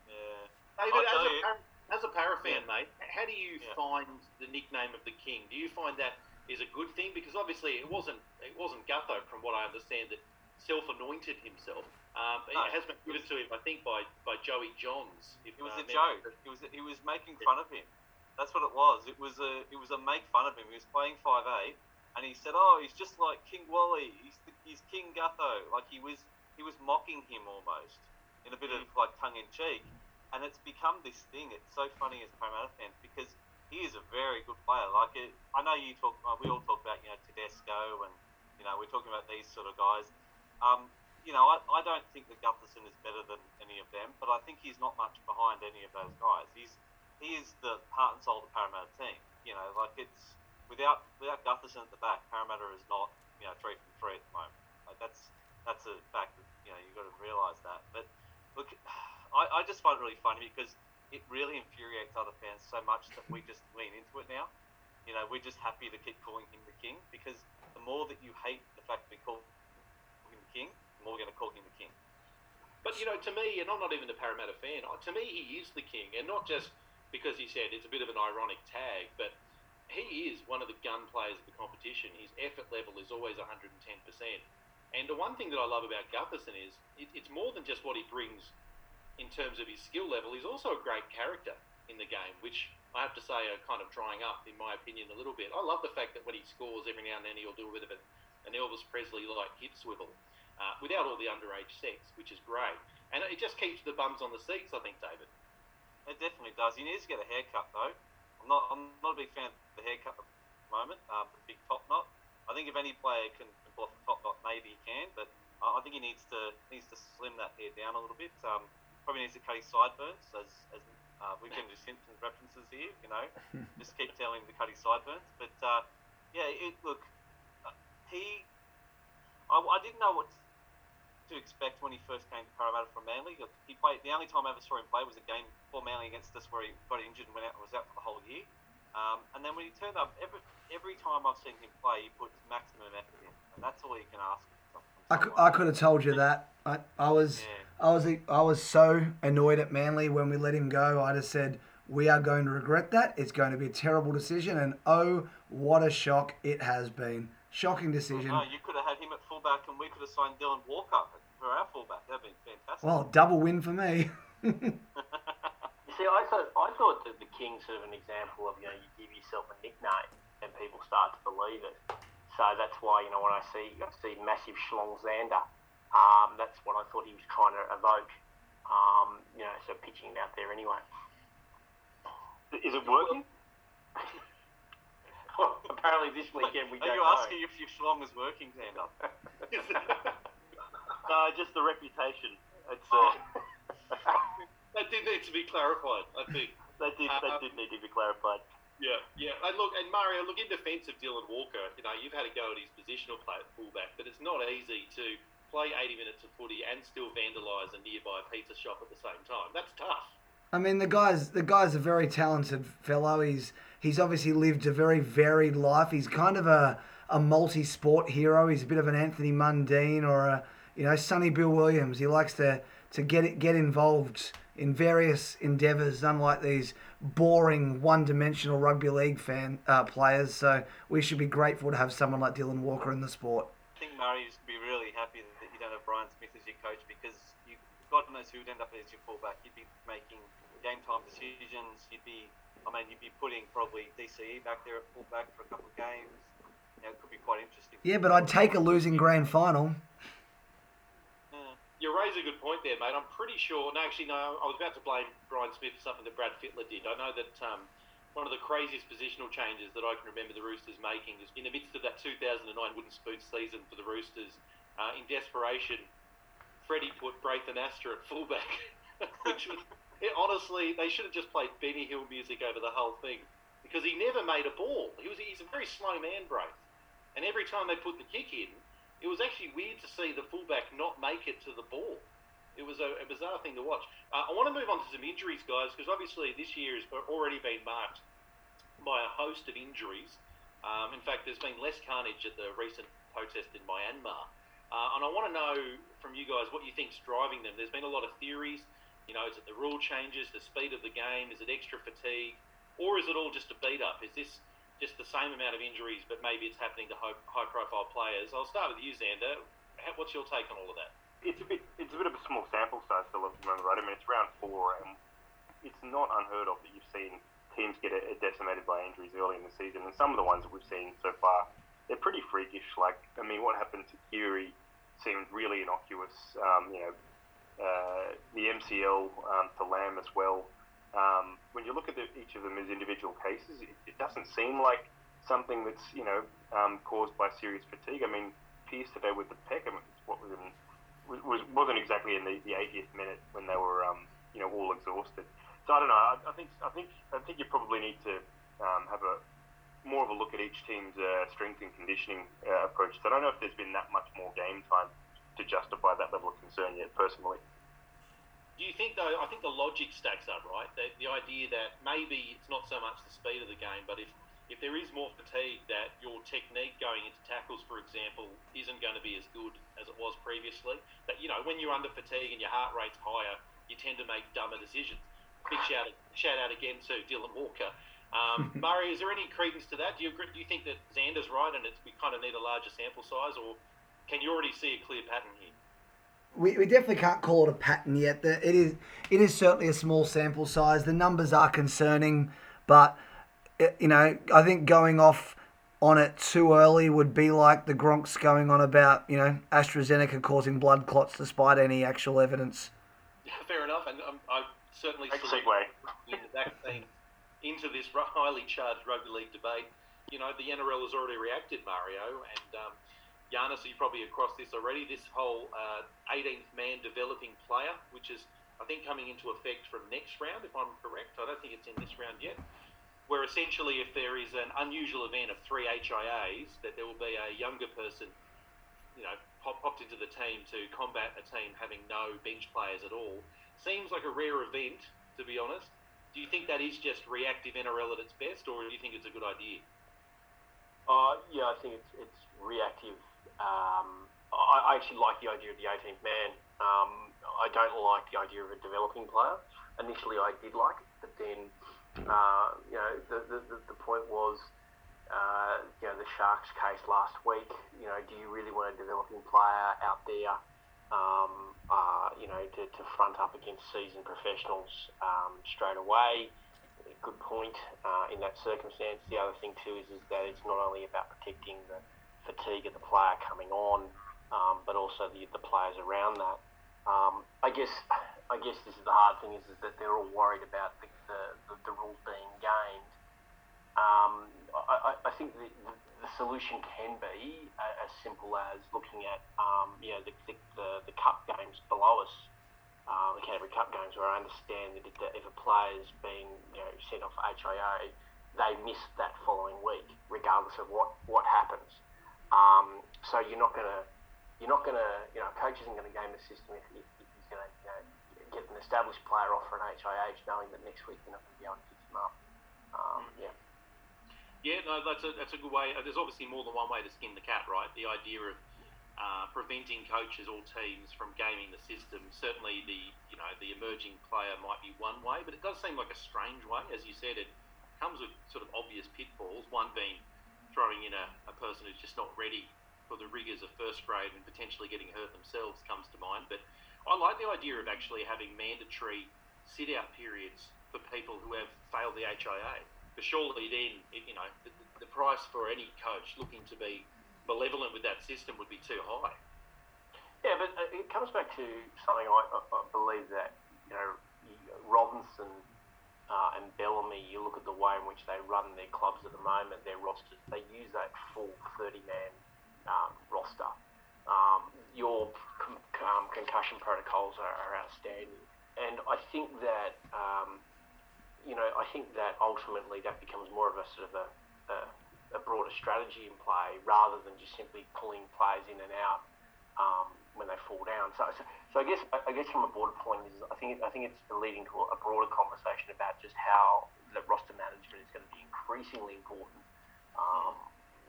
Yeah. David, as a, par- as a para fan, yeah. mate, how do you yeah. find the nickname of the king? Do you find that is a good thing? Because obviously it wasn't it wasn't Gutho, from what I understand, that self-anointed himself. Um, no, it has been given to him, I think, by, by Joey Johns. If, It was uh, a joke. It was he was making fun of him. That's what it was. It was a it was a make fun of him. He was playing five eight, and he said, "Oh, he's just like King Wally. He's the, he's King Gutho." Like he was he was mocking him almost in a bit of like tongue in cheek, and it's become this thing. It's so funny as Parramatta fans because he is a very good player. Like it, I know you talk, uh, we all talk about you know Tedesco, and you know we're talking about these sort of guys. Um, you know, I, I don't think that Gutherson is better than any of them, but I think he's not much behind any of those guys. He's he is the heart and soul of the Parramatta team. You know, like it's without without Gutherson at the back, Parramatta is not you know three from three at the moment. Like that's that's a fact that you know you've got to realise that. But look, <sighs> I, I just find it really funny because it really infuriates other fans so much that we just lean into it now. You know, we're just happy to keep calling him the king because the more that you hate the fact that we call him the king, the more we're going to call him the king. But you know, to me, and I'm not even a Parramatta fan. To me, he is the king, and not just because he said it's a bit of an ironic tag, but he is one of the gun players of the competition. His effort level is always 110%. And the one thing that I love about Gutherson is it, it's more than just what he brings in terms of his skill level. He's also a great character in the game, which I have to say are kind of drying up, in my opinion, a little bit. I love the fact that when he scores, every now and then he'll do a bit of an Elvis Presley like hip swivel uh, without all the underage sex, which is great. And it just keeps the bums on the seats, I think, David. It definitely does. He needs to get a haircut, though. I'm not, I'm not a big fan of the haircut at the moment, um, the big top knot. I think if any player can, pull off a top knot, maybe he can, but I think he needs to needs to slim that hair down a little bit. Um, probably needs to cut his sideburns, as, as uh, we can do Simpsons references here, you know. <laughs> just keep telling him to cut his sideburns. But uh, yeah, it, look, uh, he, I, I didn't know what to expect when he first came to Parramatta from Manly. He played. The only time I ever saw him play was a game for Manly against us where he got injured and went out was out for the whole year. Um, and then when he turned up, every every time I've seen him play, he puts maximum effort in, and that's all you can ask. I could, I could have told you that. I, I was yeah. I was I was so annoyed at Manly when we let him go. I just said we are going to regret that. It's going to be a terrible decision, and oh, what a shock it has been. Shocking decision. No, you could have had him at fullback, and we could have signed Dylan Walker for our fullback. That'd been fantastic. Well, double win for me. You <laughs> see, I thought I thought that the King's sort of an example of you know you give yourself a nickname and people start to believe it. So that's why you know when I see I see massive Schlong Xander, um, that's what I thought he was trying to evoke. Um, you know, so pitching out there anyway. Is it working? <laughs> well, apparently this weekend we Are you know. asking if your Schlong is working, Xander? <laughs> no, just the reputation. It's. Uh, <laughs> that did need to be clarified, I think. that did that did need to be clarified. Yeah, yeah. And look, and Mario, look in defence of Dylan Walker. You know, you've had a go at his positional play at fullback, but it's not easy to play 80 minutes of footy and still vandalise a nearby pizza shop at the same time. That's tough. I mean, the guy's the guy's a very talented fellow. He's he's obviously lived a very varied life. He's kind of a a multi-sport hero. He's a bit of an Anthony Mundine or a you know Sonny Bill Williams. He likes to to get it, get involved in various endeavours, unlike these boring one-dimensional rugby league fan uh, players. So we should be grateful to have someone like Dylan Walker in the sport. I think Murray used to be really happy you Brian Smith as your coach because you, God knows who would end up as your fullback. You'd be making game time decisions. You'd be, I mean, you'd be putting probably DCE back there at fullback for a couple of games. You know, it could be quite interesting. Yeah, but I'd take a losing grand final. You raise a good point there, mate. I'm pretty sure. No, actually, no. I was about to blame Brian Smith for something that Brad Fittler did. I know that um, one of the craziest positional changes that I can remember the Roosters making is in the midst of that 2009 wooden spoon season for the Roosters. Uh, in desperation, Freddie put Braith Anasta at fullback, <laughs> which was honestly they should have just played Benny Hill music over the whole thing because he never made a ball. He was he's a very slow man, Braith, and every time they put the kick in, it was actually weird to see the fullback not make it to the ball. It was a, a bizarre thing to watch. Uh, I want to move on to some injuries, guys, because obviously this year has already been marked by a host of injuries. Um, in fact, there's been less carnage at the recent protest in Myanmar. Uh, and I want to know from you guys what you think's driving them. There's been a lot of theories. You know, is it the rule changes, the speed of the game? Is it extra fatigue? Or is it all just a beat up? Is this just the same amount of injuries, but maybe it's happening to high profile players? I'll start with you, Xander. What's your take on all of that? It's a bit, it's a bit of a small sample size the moment, right? I mean, it's round four, and it's not unheard of that you've seen teams get decimated by injuries early in the season, and some of the ones that we've seen so far, they're pretty freakish. Like, I mean, what happened to Keary seemed really innocuous. Um, you know, uh, the MCL um, to Lamb as well. Um, when you look at the, each of them as individual cases, it, it, doesn't seem like something that's you know um, caused by serious fatigue. I mean, Pearce today with the pec, I mean, what was in, was wasn't exactly in the, the 80th minute when they were um, you know all exhausted. So I don't know. I, I think I think I think you probably need to um, have a more of a look at each team's uh, strength and conditioning uh, approach. So I don't know if there's been that much more game time to justify that level of concern yet, personally. Do you think, though, I think the logic stacks up, right? The, the idea that maybe it's not so much the speed of the game, but if, if there is more fatigue, that your technique going into tackles, for example, isn't going to be as good as it was previously. That, you know, when you're under fatigue and your heart rate's higher, you tend to make dumber decisions. Big shout, shout out again to Dylan Walker. Um, <laughs> Murray, is there any credence to that? Do you, do you think that Xander's right and it's, we kind of need a larger sample size, or can you already see a clear pattern here? We, we definitely can't call it a pattern yet. The, it is it is certainly a small sample size. The numbers are concerning, but it, you know I think going off on it too early would be like the Gronks going on about you know AstraZeneca causing blood clots despite any actual evidence. Yeah, <laughs> fair enough, and um, I certainly Great segue. the vaccine into this <laughs> highly charged rugby league debate. You know, the NRL has already reacted, Mario, and um, Giannis, you're probably across this already. This whole uh, 18th man developing player, which is, I think, coming into effect from next round, if I'm correct. I don't think it's in this round yet. Where essentially, if there is an unusual event of three HIAs, that there will be a younger person, you know, pop, popped into the team to combat a team having no bench players at all. Seems like a rare event, to be honest. Do you think that is just reactive NRL at its best, or do you think it's a good idea? Uh, yeah, I think it's it's reactive. Um, I, I actually like the idea of the 18th man. Um, I don't like the idea of a developing player. Initially, I did like it, but then, uh, you know, the, the, the, point was, uh, you know, the Sharks case last week. You know, do you really want a developing player out there, um, uh, you know, to, to front up against seasoned professionals um, straight away? Good point uh, in that circumstance. The other thing too is, is that it's not only about protecting the fatigue of the player coming on, um, but also the, the players around that. Um, I guess I guess this is the hard thing is, is that they're all worried about the, the, the, the rules being gamed. I, I- think the, the, solution can be as simple as looking at um, you know the, the, the, cup games below us, uh, the Canterbury Cup games, where I understand that if, if a player's being you know sent off HIA, they miss that following week, regardless of what what happens. Um, so you're not gonna you're not gonna you know a coach isn't gonna game the system if, if, if he's gonna you know get an established player off for an HIA, knowing that next week you're not gonna be able to fix him up. Um, yeah. Yeah, no, that's a that's a good way. uh, There's obviously more than one way to skin the cat, right? The idea of uh, preventing coaches or teams from gaming the system. Certainly, the you know the emerging player might be one way, but it does seem like a strange way. As you said, it comes with sort of obvious pitfalls. One being throwing in a, a person who's just not ready for the rigors of first grade and potentially getting hurt themselves comes to mind. But I like the idea of actually having mandatory sit out periods for people who have failed the HIA. But surely then, you know, the, the price for any coach looking to be malevolent with that system would be too high. Yeah, but uh, it comes back to something I, I believe that you know Robinson uh, and Bellamy. You look at the way in which they run their clubs at the moment, their rosters. They use that full thirty-man um, roster. Um, your com- um, concussion protocols are, are outstanding, and I think that um, you know I think that ultimately that becomes more of a sort of a, a, a broader strategy in play rather than just simply pulling players in and out um, when they fall down. So, so, so I guess I guess from a broader point is I think I think it's leading to a broader conversation about just how the roster management is going to be increasingly important. Um,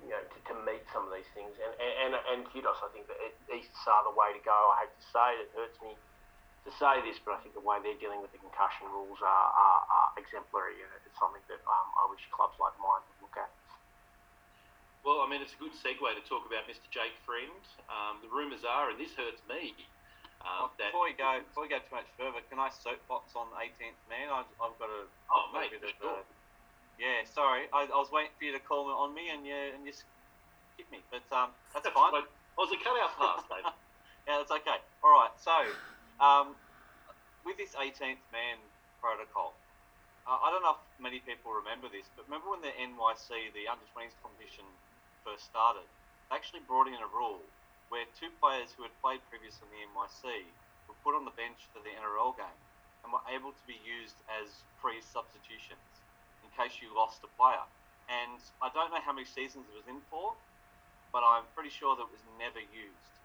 you know, to, to meet some of these things, and and and, and kudos. I think that Easts are the way to go. I hate to say it, it hurts me to say this, but I think the way they're dealing with the concussion rules are, are, are exemplary, and it's something that um, I wish clubs like mine would look at. Well, I mean, it's a good segue to talk about Mr. Jake Friend. Um, the rumours are, and this hurts me, um, Well, that before we go, before we go too much further, can I soapbox on the 18th man? I, I've got a, Oh, I've got a mate, bit of, sure. uh, yeah, sorry, I, I was waiting for you to call on me and you and you hit me, but um, that's fine. I was a cut out pass, <laughs> David. Yeah, that's okay. All right. So, um, with this 18th man protocol, uh, I don't know if many people remember this, but remember when the NYC, the under 20s competition, first started? They actually brought in a rule where two players who had played previously in the NYC were put on the bench for the NRL game and were able to be used as free substitutions in case you lost a player. And I don't know how many seasons it was in for, but I'm pretty sure that it was never used.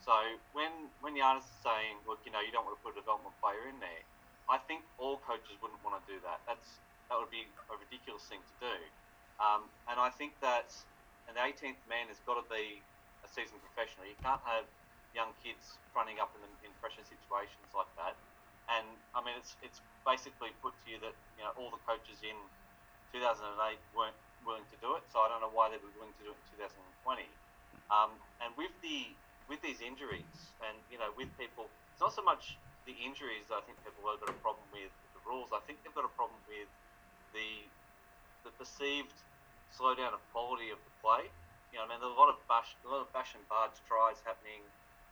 So when when Giannis is saying, look, you know, you don't want to put a development player in there, I think all coaches wouldn't want to do that. That's that would be a ridiculous thing to do. Um, and I think that an 18th man has got to be a seasoned professional. You can't have young kids running up in, in pressure situations like that. And I mean, it's it's basically put to you that you know all the coaches in 2008 weren't willing to do it. So I don't know why they were willing to do it in 2020. Um, and with the with these injuries and you know with people, it's not so much the injuries. I think people have got a problem with the rules. I think they've got a problem with the the perceived slowdown of quality of the play. You know, I mean, there's a lot of bash, a lot of bash and barge tries happening.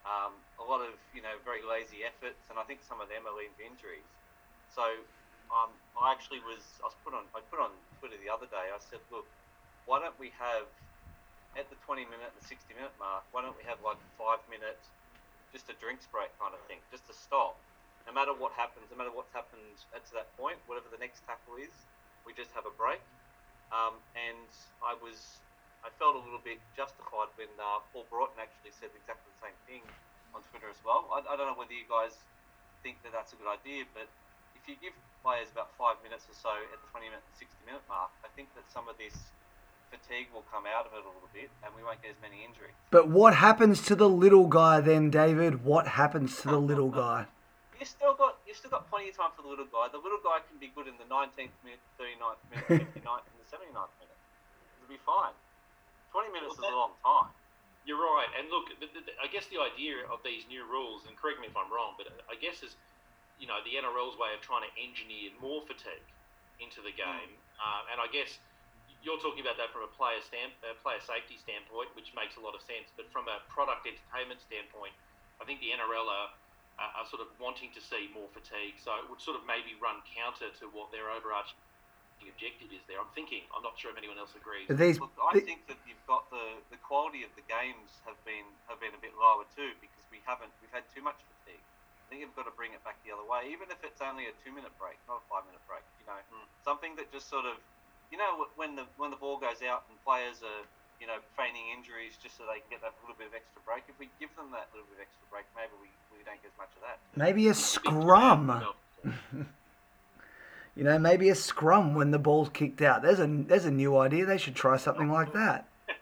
Um, a lot of you know very lazy efforts, and I think some of them are leading to injuries. So um, I actually was I was put on I put on Twitter the other day. I said, look, why don't we have at the 20 minute and 60 minute mark, why don't we have like a five minute, just a drinks break kind of thing, just to stop. No matter what happens, no matter what's happened to that point, whatever the next tackle is, we just have a break. Um, and I was, I felt a little bit justified when uh, Paul Broughton actually said exactly the same thing on Twitter as well. I, I don't know whether you guys think that that's a good idea, but if you give players about five minutes or so at the 20 minute and 60 minute mark, I think that some of this fatigue will come out of it a little bit and we won't get as many injuries. But what happens to the little guy then, David? What happens to the <laughs> little guy? You still got you still got plenty of time for the little guy. The little guy can be good in the 19th minute, 39th minute, 59th, <laughs> and the 79th minute. It'll be fine. 20 minutes well, that, is a long time. You're right. And look, the, the, I guess the idea of these new rules, and correct me if I'm wrong, but I guess is, you know, the NRL's way of trying to engineer more fatigue into the game. Mm. Uh, and I guess you're talking about that from a player stand, uh, player safety standpoint, which makes a lot of sense. But from a product entertainment standpoint, I think the NRL are, are sort of wanting to see more fatigue. So it would sort of maybe run counter to what their overarching objective is there. I'm thinking. I'm not sure if anyone else agrees. These, Look, I think that you've got the, the quality of the games have been have been a bit lower too because we haven't we've had too much fatigue. I think you've got to bring it back the other way, even if it's only a two minute break, not a five minute break. You know, mm. something that just sort of you know when the when the ball goes out and players are you know feigning injuries just so they can get that little bit of extra break. If we give them that little bit of extra break, maybe we, we don't get as much of that. Maybe a <laughs> scrum. <laughs> you know, maybe a scrum when the ball's kicked out. There's a there's a new idea. They should try something like that. <laughs> yeah,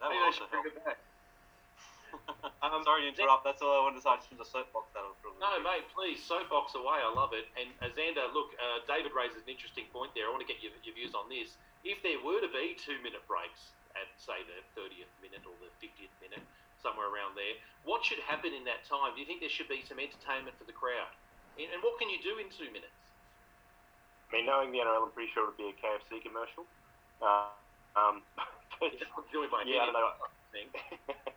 that maybe they should bring it back. Um, Sorry to interrupt. That's all I wanted to say. Just from the soapbox that was No, mate, please soapbox away. I love it. And uh, Xander, look, uh, David raises an interesting point there. I want to get your, your views on this. If there were to be two minute breaks at say the 30th minute or the 50th minute, somewhere around there, what should happen in that time? Do you think there should be some entertainment for the crowd? And, and what can you do in two minutes? I mean, knowing the NRL, I'm pretty sure it would be a KFC commercial. Uh, um, <laughs> but, yeah, I don't know. <laughs> <laughs>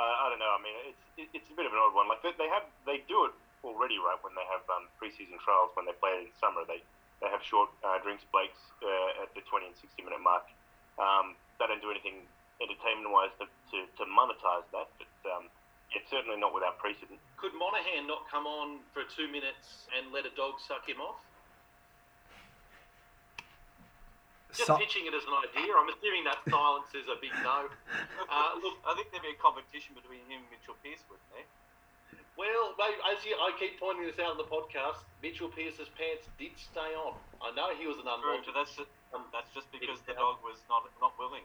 Uh, I don't know. I mean, it's it's a bit of an odd one. Like they, they have they do it already, right? When they have um, preseason trials, when they play it in summer, they they have short uh, drinks breaks uh, at the 20 and 60 minute mark. Um, they don't do anything entertainment wise to, to, to monetize that, but um, it's certainly not without precedent. Could Monaghan not come on for two minutes and let a dog suck him off? Just so, pitching it as an idea. I'm assuming that silence is a big no. Uh, look, I think there'd be a competition between him and Mitchell Pearce, wouldn't there? Well, mate, as you, I keep pointing this out in the podcast, Mitchell Pearce's pants did stay on. I know he was an unwanted. True, that's just, um, that's just because the dog was not not willing.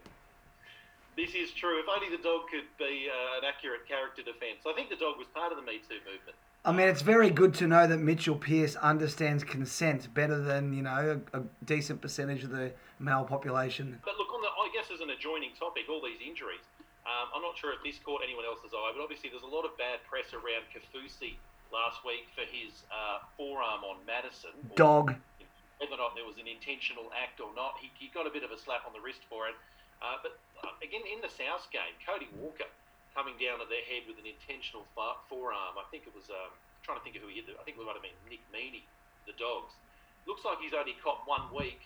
This is true. If only the dog could be uh, an accurate character defence. I think the dog was part of the Me Too movement. I mean, it's very good to know that Mitchell Pearce understands consent better than you know a, a, decent percentage of the male population. But look, on the I guess as an adjoining topic, all these injuries. Um, I'm not sure if this caught anyone else's eye, but obviously there's a lot of bad press around Kaufusi last week for his uh, forearm on Madison. Dog. Whether or not there was an intentional act or not, he, he got a bit of a slap on the wrist for it. Uh, but uh, again, in the South game, Cody Walker coming down at their head with an intentional forearm. I think it was um, trying to think of who he hit. I think it might have been Nick Meaney, the Dogs. Looks like he's only caught one week.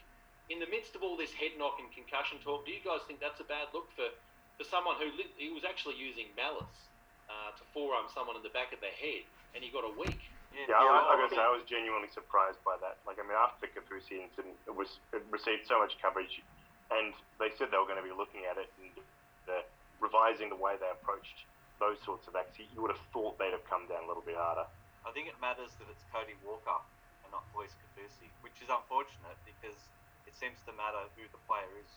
In the midst of all this head knock and concussion talk, do you guys think that's a bad look for, for someone who li- he was actually using malice uh, to forearm someone in the back of the head, and he got a week? Yeah, yeah, I, was, I, say, I was genuinely surprised by that. Like, I mean, after the Kaufusi incident, it was it received so much coverage, and they said they were going to be looking at it and revising the way they approached those sorts of acts, you would have thought they'd have come down a little bit harder. I think it matters that it's Cody Walker and not Felise Kaufusi, which is unfortunate because it seems to matter who the player is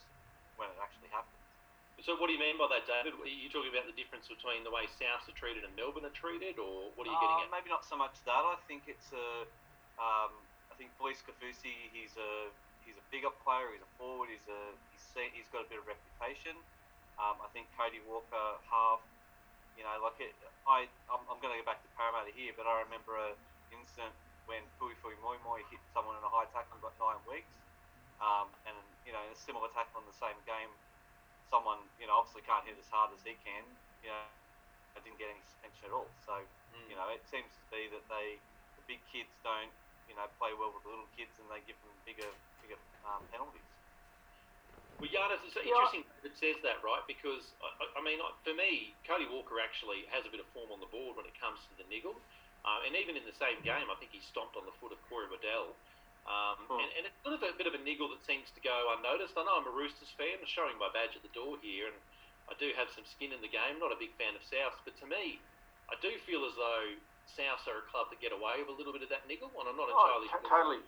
when it actually happens. So what do you mean by that, David? Are you talking about the difference between the way Souths are treated and Melbourne are treated, or what are you getting uh, at? Maybe not so much that. I think it's a. Um, I think Felise Kaufusi, he's a he's a bigger player. He's a forward. He's a he's seen, he's got a bit of reputation. Um, I think Cody Walker half You know, like it, I, I'm, I'm going to go back to Parramatta here, but I remember an incident when Fuifui Moimoi hit someone in a high tackle and got nine weeks. Um, and, you know, a similar tackle in the same game, someone, you know, obviously can't hit as hard as he can, you know, I didn't get any suspension at all. So, mm. you know, it seems to be that they, the big kids don't, you know, play well with the little kids and they give them bigger, bigger um, penalties. Well, Giannis, it's interesting yeah. it says that, right? Because, I, I, mean, for me, Cody Walker actually has a bit of form on the board when it comes to the niggle. Uh, and even in the same game, I think he stomped on the foot of Corey Waddell. Um, hmm. and, and, it's sort of a bit of a niggle that seems to go unnoticed. I know I'm a Roosters fan, I'm showing my badge at the door here, and I do have some skin in the game. Not a big fan of Souths, but to me, I do feel as though Souths are a club that get away with a little bit of that niggle, and I'm not oh, entirely t- Totally,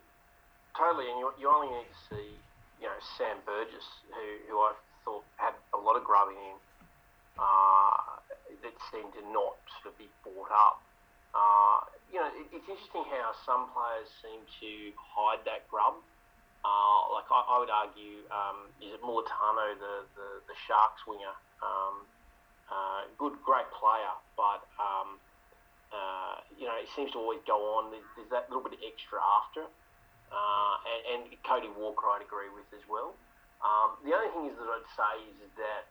totally, and you, you only need to see you know, Sam Burgess, who, who I thought had a lot of grubbing in, uh, that seemed to not sort of be brought up. Uh, you know, it, it's interesting how some players seem to hide that grub. Uh, like I, I, would argue, um, is it Mulitalo, the, the, the Sharks winger? Um, uh, good, great player, but um, uh, you know, it seems to always go on. There's, there's that little bit of extra after uh, and, and, Cody Walker I'd agree with as well. Um, the only thing is that I'd say is that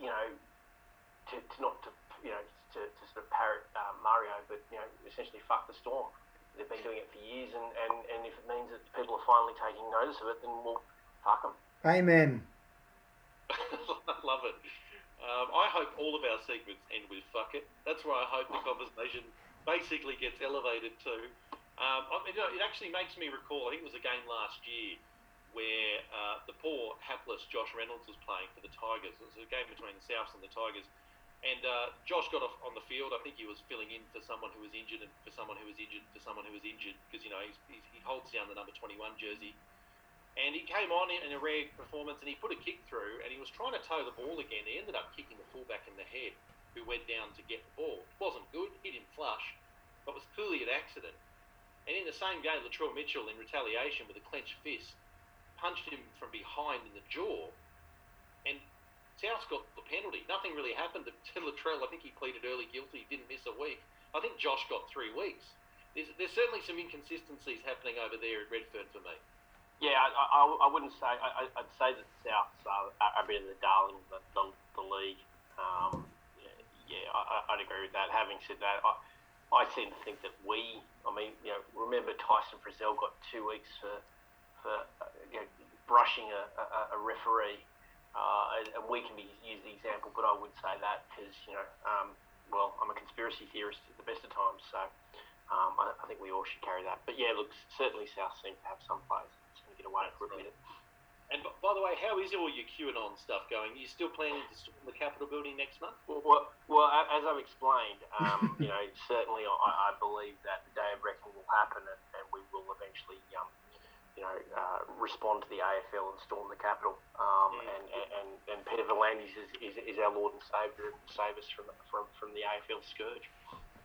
you know to, to not to you know to, to sort of parrot uh, Mario, but you know essentially fuck the storm. They've been doing it for years, and, and, and if it means that people are finally taking notice of it, then we'll fuck them. Amen. I <laughs> love it. Um, I hope all of our segments end with fuck it. That's where I hope the conversation basically gets elevated to. Um, you know, it actually makes me recall. I think it was a game last year where uh, the poor hapless Josh Reynolds was playing for the Tigers. It was a game between the Souths and the Tigers, and uh, Josh got off on the field. I think he was filling in for someone who was injured and for someone who was injured for someone who was injured because you know he's, he's, he holds down the number 21 jersey. And he came on in a rare performance and he put a kick through and he was trying to toe the ball again. He ended up kicking the fullback in the head who went down to get the ball. It wasn't good, he didn't flush, but was clearly an accident. And in the same game, Latrell Mitchell, in retaliation with a clenched fist, punched him from behind in the jaw. And South got the penalty. Nothing really happened to Latrell. I think he pleaded early guilty. He didn't miss a week. I think Josh got three weeks. There's, there's certainly some inconsistencies happening over there at Redfern for me. Yeah, I, I, I wouldn't say. I, would say that Souths are, are a bit of the darling of the, the, league. Um, yeah, yeah I, would agree with that. Having said that, I, I to think that we, I mean, you know, remember Tyson Frizell got two weeks for, for uh, you know, brushing a, a, a referee, uh, and, and, we can be use the example, but I would say that because, you know, um, well, I'm a conspiracy theorist at the best of times, so um, I, I, think we all should carry that. But yeah, look, certainly South seem to have some players that seem to get away with it. And by the way, how is all your QAnon stuff going? Are you still planning to storm the Capitol building next month? Well, well, well as I've explained, um, <laughs> you know, certainly I, I, believe that the day of reckoning will happen, and, and we will eventually, um, you know, uh, respond to the AFL and storm the Capitol. Um, mm. and, and, and Peter V'landys is, is, is, our Lord and Savior and save us from, from, from the AFL scourge.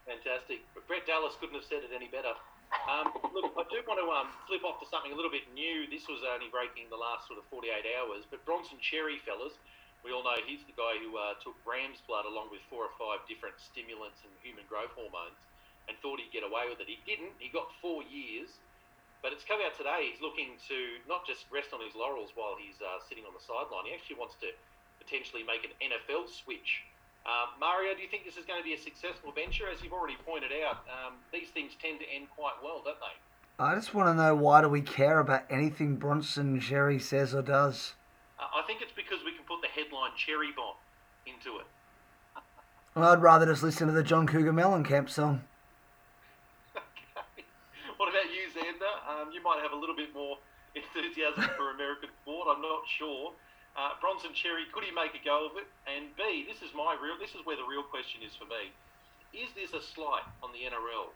Fantastic. But Brett Dallas couldn't have said it any better. Um, look, I do want to um, flip off to something a little bit new. This was only breaking the last sort of 48 hours, but Bronson Xerri, fellas, we all know he's the guy who uh, took ram's blood along with four or five different stimulants and human growth hormones and thought he'd get away with it. He didn't. He got four years. But it's come out today. He's looking to not just rest on his laurels while he's uh, sitting on the sideline. He actually wants to potentially make an NFL switch uh, Mario, do you think this is going to be a successful venture? As you've already pointed out, um, these things tend to end quite well, don't they? I just want to know why do we care about anything Bronson Xerri says or does? Uh, I think it's because we can put the headline Cherry Bomb into it. well, I'd rather just listen to the John Cougar Mellencamp song. okay. <laughs> What about you, Xander? Um, you might have a little bit more <laughs> enthusiasm for American sport. I'm not sure. Uh, Bronson Xerri, could he make a go of it? And B, this is my real. This is where the real question is for me: Is this a slight on the NRL,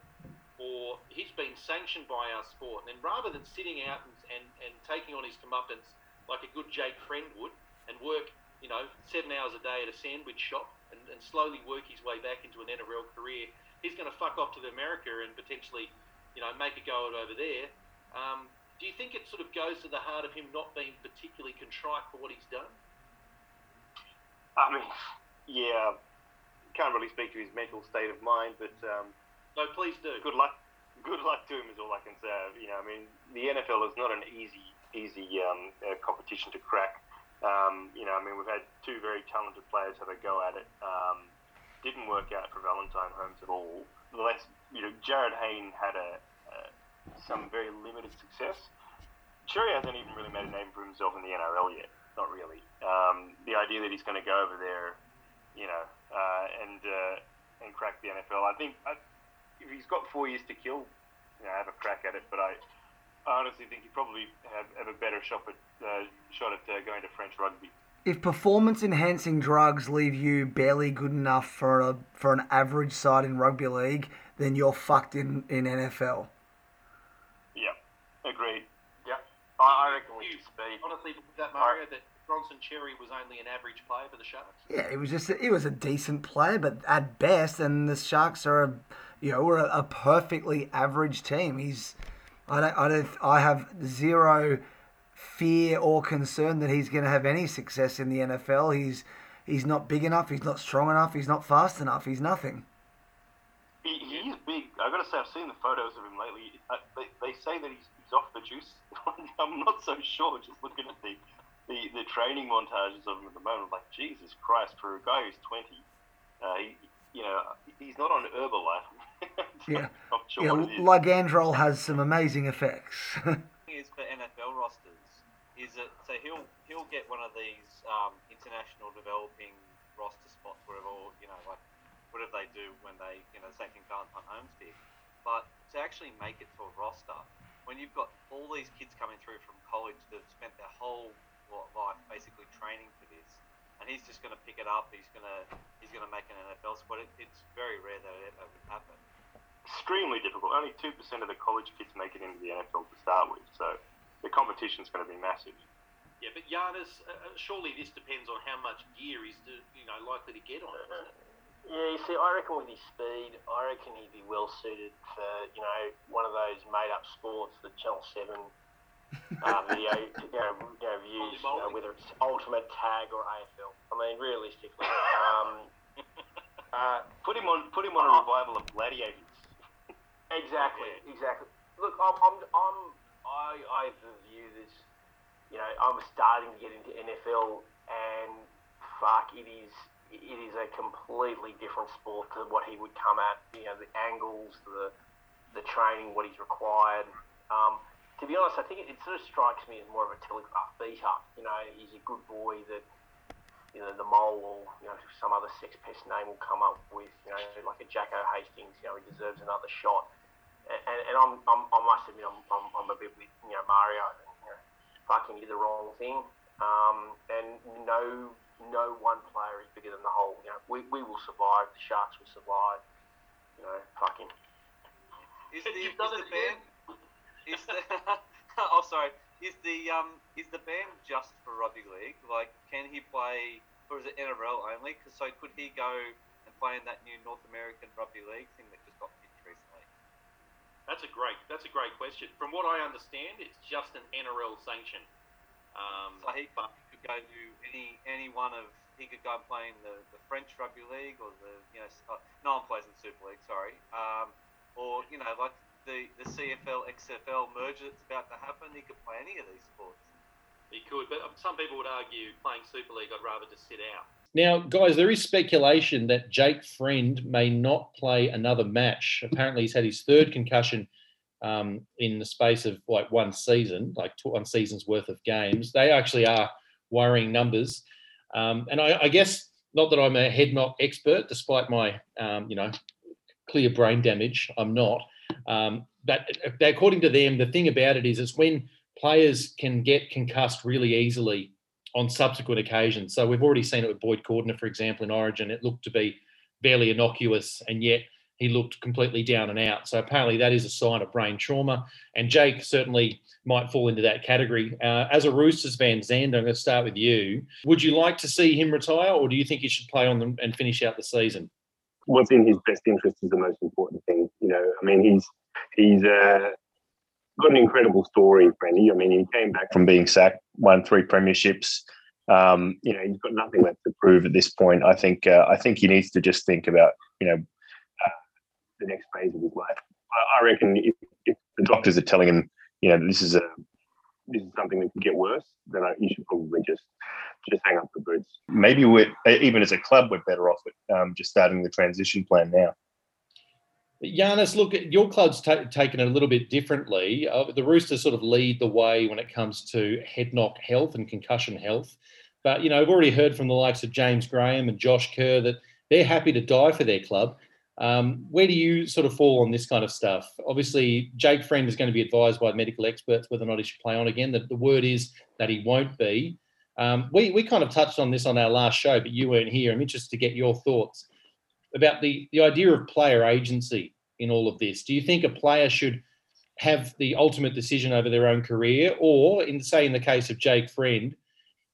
or he's been sanctioned by our sport? And rather than sitting out and, and, and taking on his comeuppance like a good Jake Friend would, and work, you know, seven hours a day at a sandwich shop, and, and slowly work his way back into an NRL career, he's going to fuck off to America and potentially, you know, make a go at over there. Um, do you think it sort of goes to the heart of him not being particularly contrite for what he's done? I mean, yeah, can't really speak to his mental state of mind, but um, no, please do. Good luck. Good luck to him is all I can say. You know, I mean, the NFL is not an easy, easy um, uh, competition to crack. Um, you know, I mean, we've had two very talented players have a go at it. Um, didn't work out for Valentine Holmes at all. Less, you know, Jarryd Hayne had a some very limited success. Xerri hasn't even really made a name for himself in the NRL yet. Not really. Um, the idea that he's going to go over there, you know, uh, and uh, and crack the NFL. I think I, if he's got four years to kill, you know, have a crack at it. But I, I honestly think he probably have, have a better shot at uh, shot at uh, going to French rugby. If performance enhancing drugs leave you barely good enough for a for an average side in rugby league, then you're fucked in, in NFL. Yeah, agreed. Yeah, I, I reckon we You- speed. Honestly, that Mario, that Bronson Xerri was only an average player for the Sharks. Yeah, it was just it was a decent player, but at best, and the Sharks are a you know we're a, a perfectly average team. He's I don't I don't I have zero fear or concern that he's going to have any success in the NFL. He's he's not big enough. He's not strong enough. He's not fast enough. He's nothing. He, he is big. I've got to say, I've seen the photos of him lately. Uh, they, they say that he's, he's off the juice. <laughs> I'm not so sure. Just looking at the, the, the training montages of him at the moment, I'm like Jesus Christ, for a guy who's 20, uh, he, you know, he's not on Herbalife. <laughs> Yeah. not sure Yeah, what. Ligandrol has some amazing effects. <laughs> is for NFL rosters is that so he'll he'll get one of these um, international developing roster spots wherever or, you know like whatever they do when they you know the same thing Valentine Holmes did. But to actually make it to a roster, when you've got all these kids coming through from college that have spent their whole life basically training for this, and he's just going to pick it up, he's going to he's going to make an NFL squad. It, it's very rare that it ever would happen. extremely difficult. Only two percent of the college kids make it into the NFL to start with, so the competition's going to be massive. Yeah, but Giannis, uh, uh, surely this depends on how much gear he's you know likely to get on. Isn't it? Yeah, you see, I reckon with his speed, I reckon he'd be well suited for you know one of those made-up sports that Channel Seven uh, <laughs> video you know, you know, views, you know, whether it's Ultimate Tag or AFL. I mean, realistically, um, <laughs> uh, Put him on. Put him on a revival of Gladiators. <laughs> Exactly, exactly. Look, I'm, I'm, I'm I, I view this. You know, I'm starting to get into NFL, and fuck, it is, it is a completely different sport to what he would come at. You know, the angles, the, the training, what he's required. Um, to be honest, I think it, it sort of strikes me as more of a telegraph beater. You know, he's a good boy that you know, the mole or, you know, some other sex pest name will come up with, you know, like a Jacko Hastings, you know, he deserves another shot. And, and, and I'm, I'm, I must admit, I'm, I'm, I'm a bit with, you know, Mario. You know, fucking did the wrong thing. Um, and no, no one player is bigger than the whole. You know, we, we will survive. The Sharks will survive. You know, fucking. Is the, You've is done the it ban? Is the <laughs> oh sorry? Is the um is the ban just for rugby league? Like, can he play, or is it NRL only? Cause, so could he go and play in that new North American rugby league thing that just got pitched recently? That's a great. That's a great question. From what I understand, it's just an NRL sanction. Um, So he could go to any any one of he could go and play in the, the French rugby league or the you know uh, no one plays in Super League. Sorry, um, or you know like the the CFL XFL merger that's about to happen. He could play any of these sports. he could, but um, some people would argue playing Super League, I'd rather just sit out. Now, guys, there is speculation that Jake Friend may not play another match. Apparently, he's had his third concussion um, in the space of like one season, like one season's worth of games. They actually are worrying numbers. Um, and I, I guess not that I'm a head knock expert, despite my, um, you know, clear brain damage. I'm not. Um, but according to them, the thing about it is, it's when players can get concussed really easily on subsequent occasions. So we've already seen it with Boyd Cordner, for example, in Origin. It looked to be barely innocuous, and yet he looked completely down and out. So apparently that is a sign of brain trauma. And Jake certainly might fall into that category. Uh, as a Roosters fan, Xander, I'm going to start with you. Would you like to see him retire, or do you think he should play on them and finish out the season? what's in his best interest is the most important thing. You know, I mean, he's he's uh, got an incredible story, Brendy. I mean, he came back from being sacked, won three premierships, Um, you know, he's got nothing left to prove at this point. I think uh, I think he needs to just think about you know the next phase of his life. I, I reckon if, if, the doctors are telling him, you know, this is a this is something that could get worse, then I, you should probably just just hang up the boots. Maybe we're even as a club, we're better off at um, just starting the transition plan now. Giannis, look, your club's t- taken it a little bit differently. Uh, the Roosters sort of lead the way when it comes to head knock health and concussion health. But, you know, I've already heard from the likes of James Graham and Josh Kerr that they're happy to die for their club. Um, where do you sort of fall on this kind of stuff? Obviously, Jake Friend is going to be advised by medical experts whether or not he should play on again. The, the word is that he won't be. Um, we, we kind of touched on this on our last show, but you weren't here. I'm interested to get your thoughts about the, the idea of player agency in all of this. Do you think a player should have the ultimate decision over their own career, or in say in the case of Jake Friend,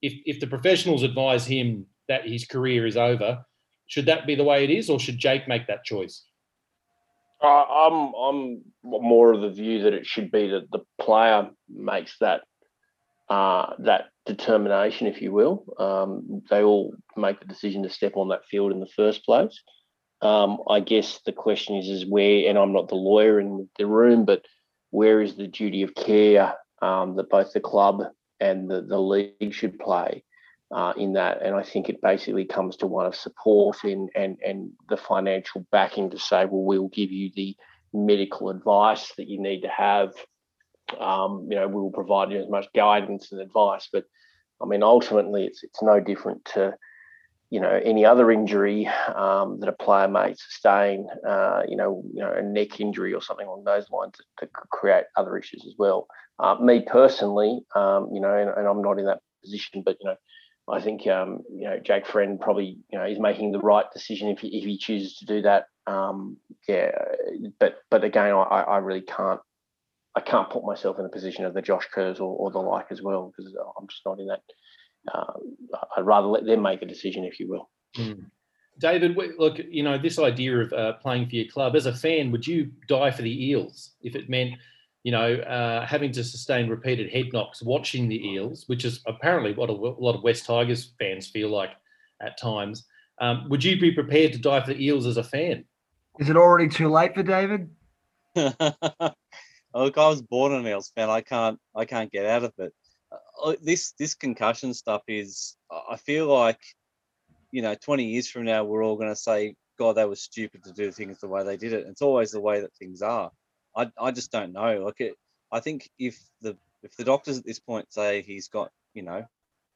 if if the professionals advise him that his career is over, should that be the way it is, or should Jake make that choice? Uh, I'm I'm more of the view that it should be that the player makes that uh, that determination, if you will. Um, they all make the decision to step on that field in the first place. Um, I guess the question is, is where, and I'm not the lawyer in the room, but where is the duty of care um, that both the club and the, the league should play uh, in that? And I think it basically comes to one of support and, and, and the financial backing to say, well, we'll give you the medical advice that you need to have. Um, you know, we will provide you as much guidance and advice, but I mean, ultimately, it's it's no different to you know any other injury um, that a player may sustain, uh, you know, you know, a neck injury or something along those lines that, that could create other issues as well. Uh, me personally, um, you know, and, and, I'm not in that position, but you know, I think um, you know Jake Friend probably you know is making the right decision if he, if he chooses to do that. Um, yeah, but but again, I, I really can't I can't put myself in the position of the Josh Kerrs or, or the like as well because I'm just not in that uh, I'd rather let them make a decision, if you will. Mm. David, look, you know, this idea of uh, playing for your club, as a fan, would you die for the Eels if it meant, you know, uh, having to sustain repeated head knocks watching the Eels, which is apparently what a, lot of West Tigers fans feel like at times? Um, would you be prepared to die for the Eels as a fan? Is it already too late for David? <laughs> Look, I was born an Eels fan. I can't, I can't get out of it. Uh, this this concussion stuff is I feel like you know 20 years from now we're all going to say god they were stupid to do things the way they did it it's always the way that things are I, I just don't know like it I think if the if the doctors at this point say he's got you know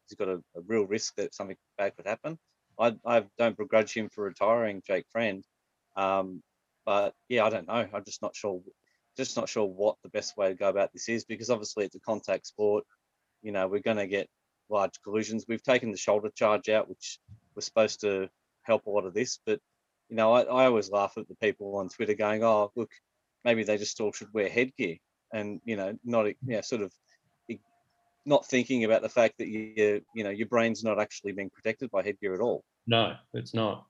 he's got a, a real risk that something bad could happen I, I don't begrudge him for retiring Jake Friend um, but yeah I don't know I'm just not sure just not sure what the best way to go about this is because obviously it's a contact sport you know, we're going to get large collisions. We've taken the shoulder charge out, which was supposed to help a lot of this. But, you know, I, I always laugh at the people on Twitter going, oh, look, maybe they just all should wear headgear and, you know, not, you know, sort of not thinking about the fact that you, you know, your brain's not actually being protected by headgear at all. No, it's not.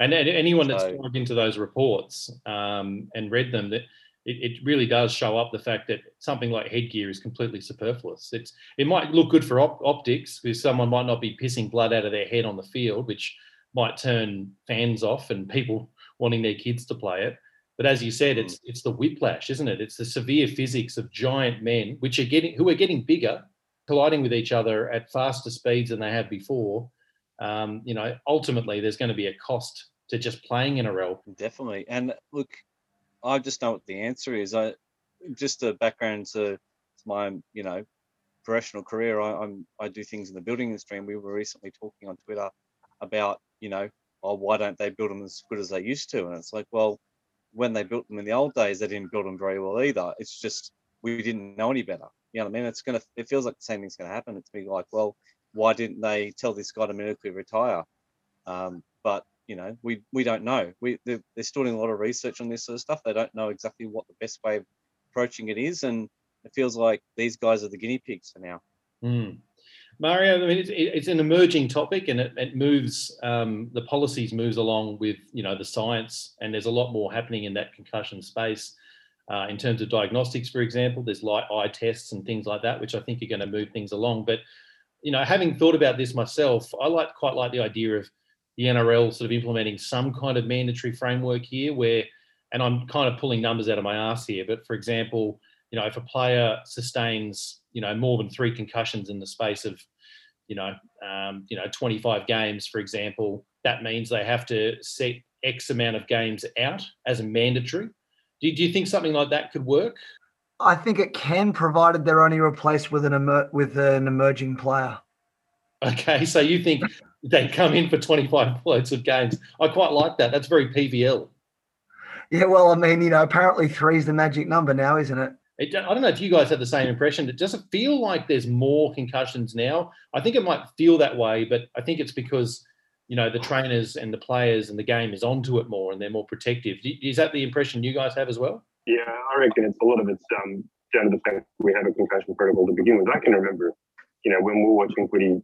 And anyone that's so, into those reports um, and read them, that it, it really does show up the fact that something like headgear is completely superfluous. It's it might look good for op- optics because someone might not be pissing blood out of their head on the field, which might turn fans off and people wanting their kids to play it. But as you said, it's it's the whiplash, isn't it? It's the severe physics of giant men, which are getting who are getting bigger, colliding with each other at faster speeds than they have before. Um, you know, ultimately, there's going to be a cost to just playing in a NRL. Definitely, and look, I just know what the answer is. I just a background to, to my you know professional career. I, am I do things in the building industry, and we were recently talking on Twitter about you know oh why don't they build them as good as they used to? And it's like well when they built them in the old days, they didn't build them very well either. It's just we didn't know any better. You know what I mean? It's gonna it feels like the same thing's gonna happen. It's be like well why didn't they tell this guy to medically retire? Um, but you know, we we don't know. We they're, they're still doing a lot of research on this sort of stuff. They don't know exactly what the best way of approaching it is, and it feels like these guys are the guinea pigs for now. Mm. Mario, I mean, it's, it's, an emerging topic, and it, it moves. Um, the policies moves along with you know the science, and there's a lot more happening in that concussion space. Uh, in terms of diagnostics, for example, there's light eye tests and things like that, which I think are going to move things along. But you know, having thought about this myself, I like quite like the idea of the NRL sort of implementing some kind of mandatory framework here where, and I'm kind of pulling numbers out of my ass here, but for example, you know, if a player sustains, you know, more than three concussions in the space of, you know, um, you know, 25 games, for example, that means they have to set X amount of games out as a mandatory. Do, do you think something like that could work? I think it can, provided they're only replaced with an emer- with an emerging player. Okay, so you think they come in for 25 loads of games? I quite like that. That's very PVL. Yeah, well, I mean, you know, apparently three is the magic number now, isn't it? It, I don't know if you guys have the same impression. It doesn't feel like there's more concussions now. I think it might feel that way, but I think it's because you know the trainers and the players and the game is onto it more and they're more protective. Is that the impression you guys have as well? Yeah, I reckon it's a lot of it's um, down to the fact we have a concussion protocol to begin with. I can remember, you know, when we were watching footy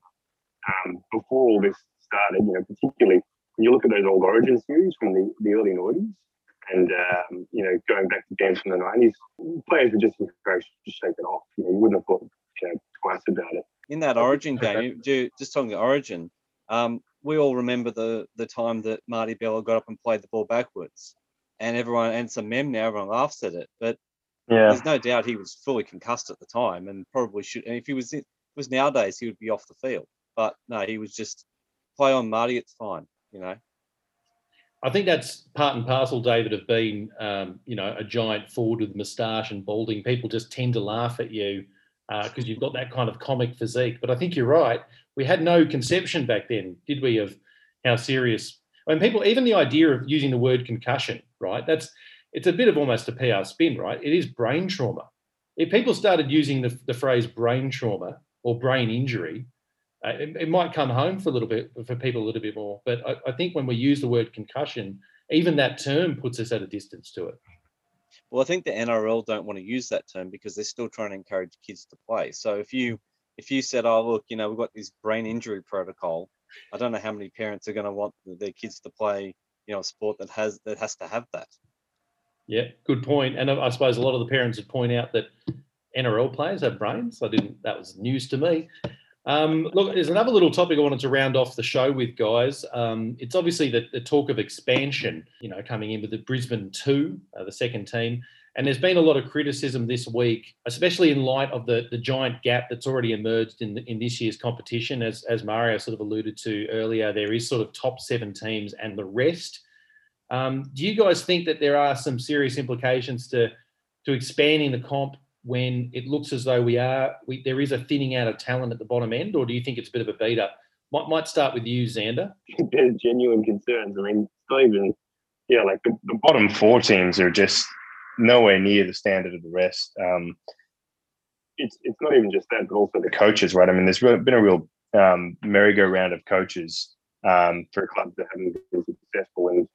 um, before all this started, you know, particularly when you look at those old Origin series from the, the early noughties, and um, you know, going back to games from the nineties, players were just encouraged to shake it off. You know, you wouldn't have thought you know twice about it. In that Origin game, do, just talking the Origin, um, we all remember the the time that Marty Bella got up and played the ball backwards, and everyone and some mem now everyone laughs at it, but Yeah. there's no doubt he was fully concussed at the time and probably should. And if he was it was nowadays, he would be off the field. But no, he was just play on Marty. It's fine, you know. I think that's part and parcel, David, of being, um, you know, a giant forward with moustache and balding. People just tend to laugh at you because you've got that kind of comic physique. But I think you're right. We had no conception back then, did we, of how serious? I mean, people, even the idea of using the word concussion, right? That's it's a bit of almost a PR spin, right? It is brain trauma. If people started using the, the phrase brain trauma or brain injury, uh, it, it might come home for a little bit for people a little bit more. But I, I think when we use the word concussion, even that term puts us at a distance to it. Well, I think the NRL don't want to use that term because they're still trying to encourage kids to play. So if you if you said, "Oh, look, you know, we've got this brain injury protocol," I don't know how many parents are going to want their kids to play, you know, a sport that has that has to have that. Yeah, good point. And I I suppose a lot of the parents would point out that NRL players have brains. I didn't. That was news to me. Um, look, there's another little topic I wanted to round off the show with, guys. Um, it's obviously the, the talk of expansion. You know, coming in with the Brisbane Two, uh, the second team, and there's been a lot of criticism this week, especially in light of the the giant gap that's already emerged in the, in this year's competition. As as Mario sort of alluded to earlier, there is sort of top seven teams and the rest. Um, do you guys think that there are some serious implications to to expanding the comp when it looks as though we are we, there is a thinning out of talent at the bottom end, or do you think it's a bit of a beat up? Might might start with you, Xander. <laughs> There's genuine concerns. I mean, not even, yeah, like the, the bottom four teams are just nowhere near the standard of the rest. Um, it's it's not even just that, but also the coaches, right? I mean, there's been a real um, merry-go-round of coaches um, for clubs that haven't been successful, and,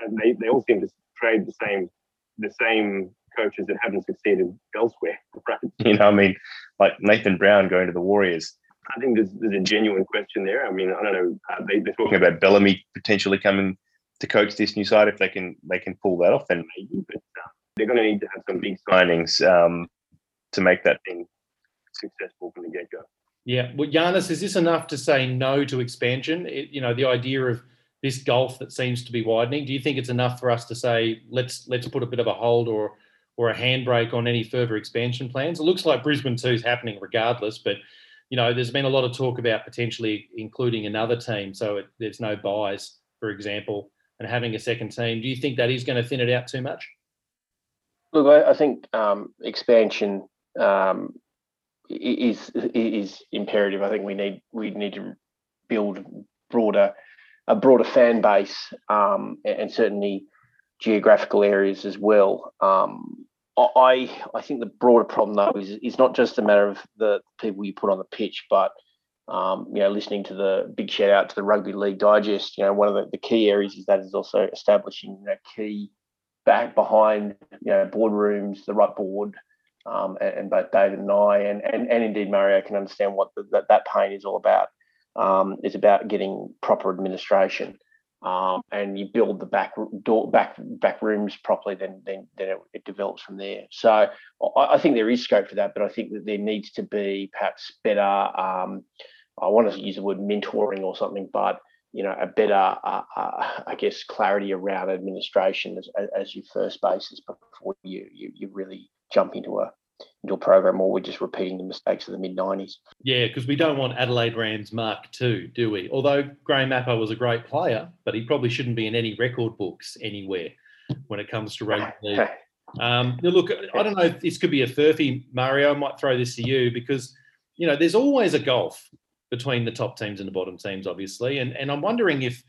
and they, they all seem to trade the same the same coaches that haven't succeeded elsewhere. Right? <laughs> You know, I mean, like Nathan Brown going to the Warriors. I think there's, there's a genuine question there. I mean, I don't know. Uh, they, they're talking about Bellamy potentially coming to coach this new side. If they can, they can pull that off, then maybe. But uh, they're going to need to have some big signings um, to make that thing successful from the get go. Yeah, well, Giannis, is this enough to say no to expansion? It, you know, the idea of this gulf that seems to be widening. Do you think it's enough for us to say let's let's put a bit of a hold or or a handbrake on any further expansion plans? It looks like Brisbane two is happening regardless, but you know, there's been a lot of talk about potentially including another team, so it, there's no buys, for example, and having a second team. Do you think that is going to thin it out too much? Look, I, I think um, expansion um, is is imperative. I think we need we need to build broader a broader fan base um, and certainly geographical areas as well. Um, I I think the broader problem though is is not just a matter of the people you put on the pitch, but um, you know, listening to the big shout out to the Rugby League Digest, you know, one of the, the key areas is that is also establishing you know, key back behind you know boardrooms, the right board, um, and, and both David and I, and, and and indeed Mario can understand what the, that that pain is all about. Um, it's about getting proper administration. Um, and you build the back door, back back rooms properly, then then then it, it develops from there. So I, I, think there is scope for that, but I think that there needs to be perhaps better. Um, I want to use the word mentoring or something, but you know a better, uh, uh, I guess, clarity around administration as, as your first basis before you, you you really jump into a a program or we're just repeating the mistakes of the mid 90s. Yeah, because we don't want Adelaide Rams Mark II, do we? Although Graham Apper was a great player, but he probably shouldn't be in any record books anywhere when it comes to rugby league. Um, look, I don't know if this could be a furphy, Mario. I might throw this to you because, you know, there's always a gulf between the top teams and the bottom teams, obviously. And, and I'm wondering if,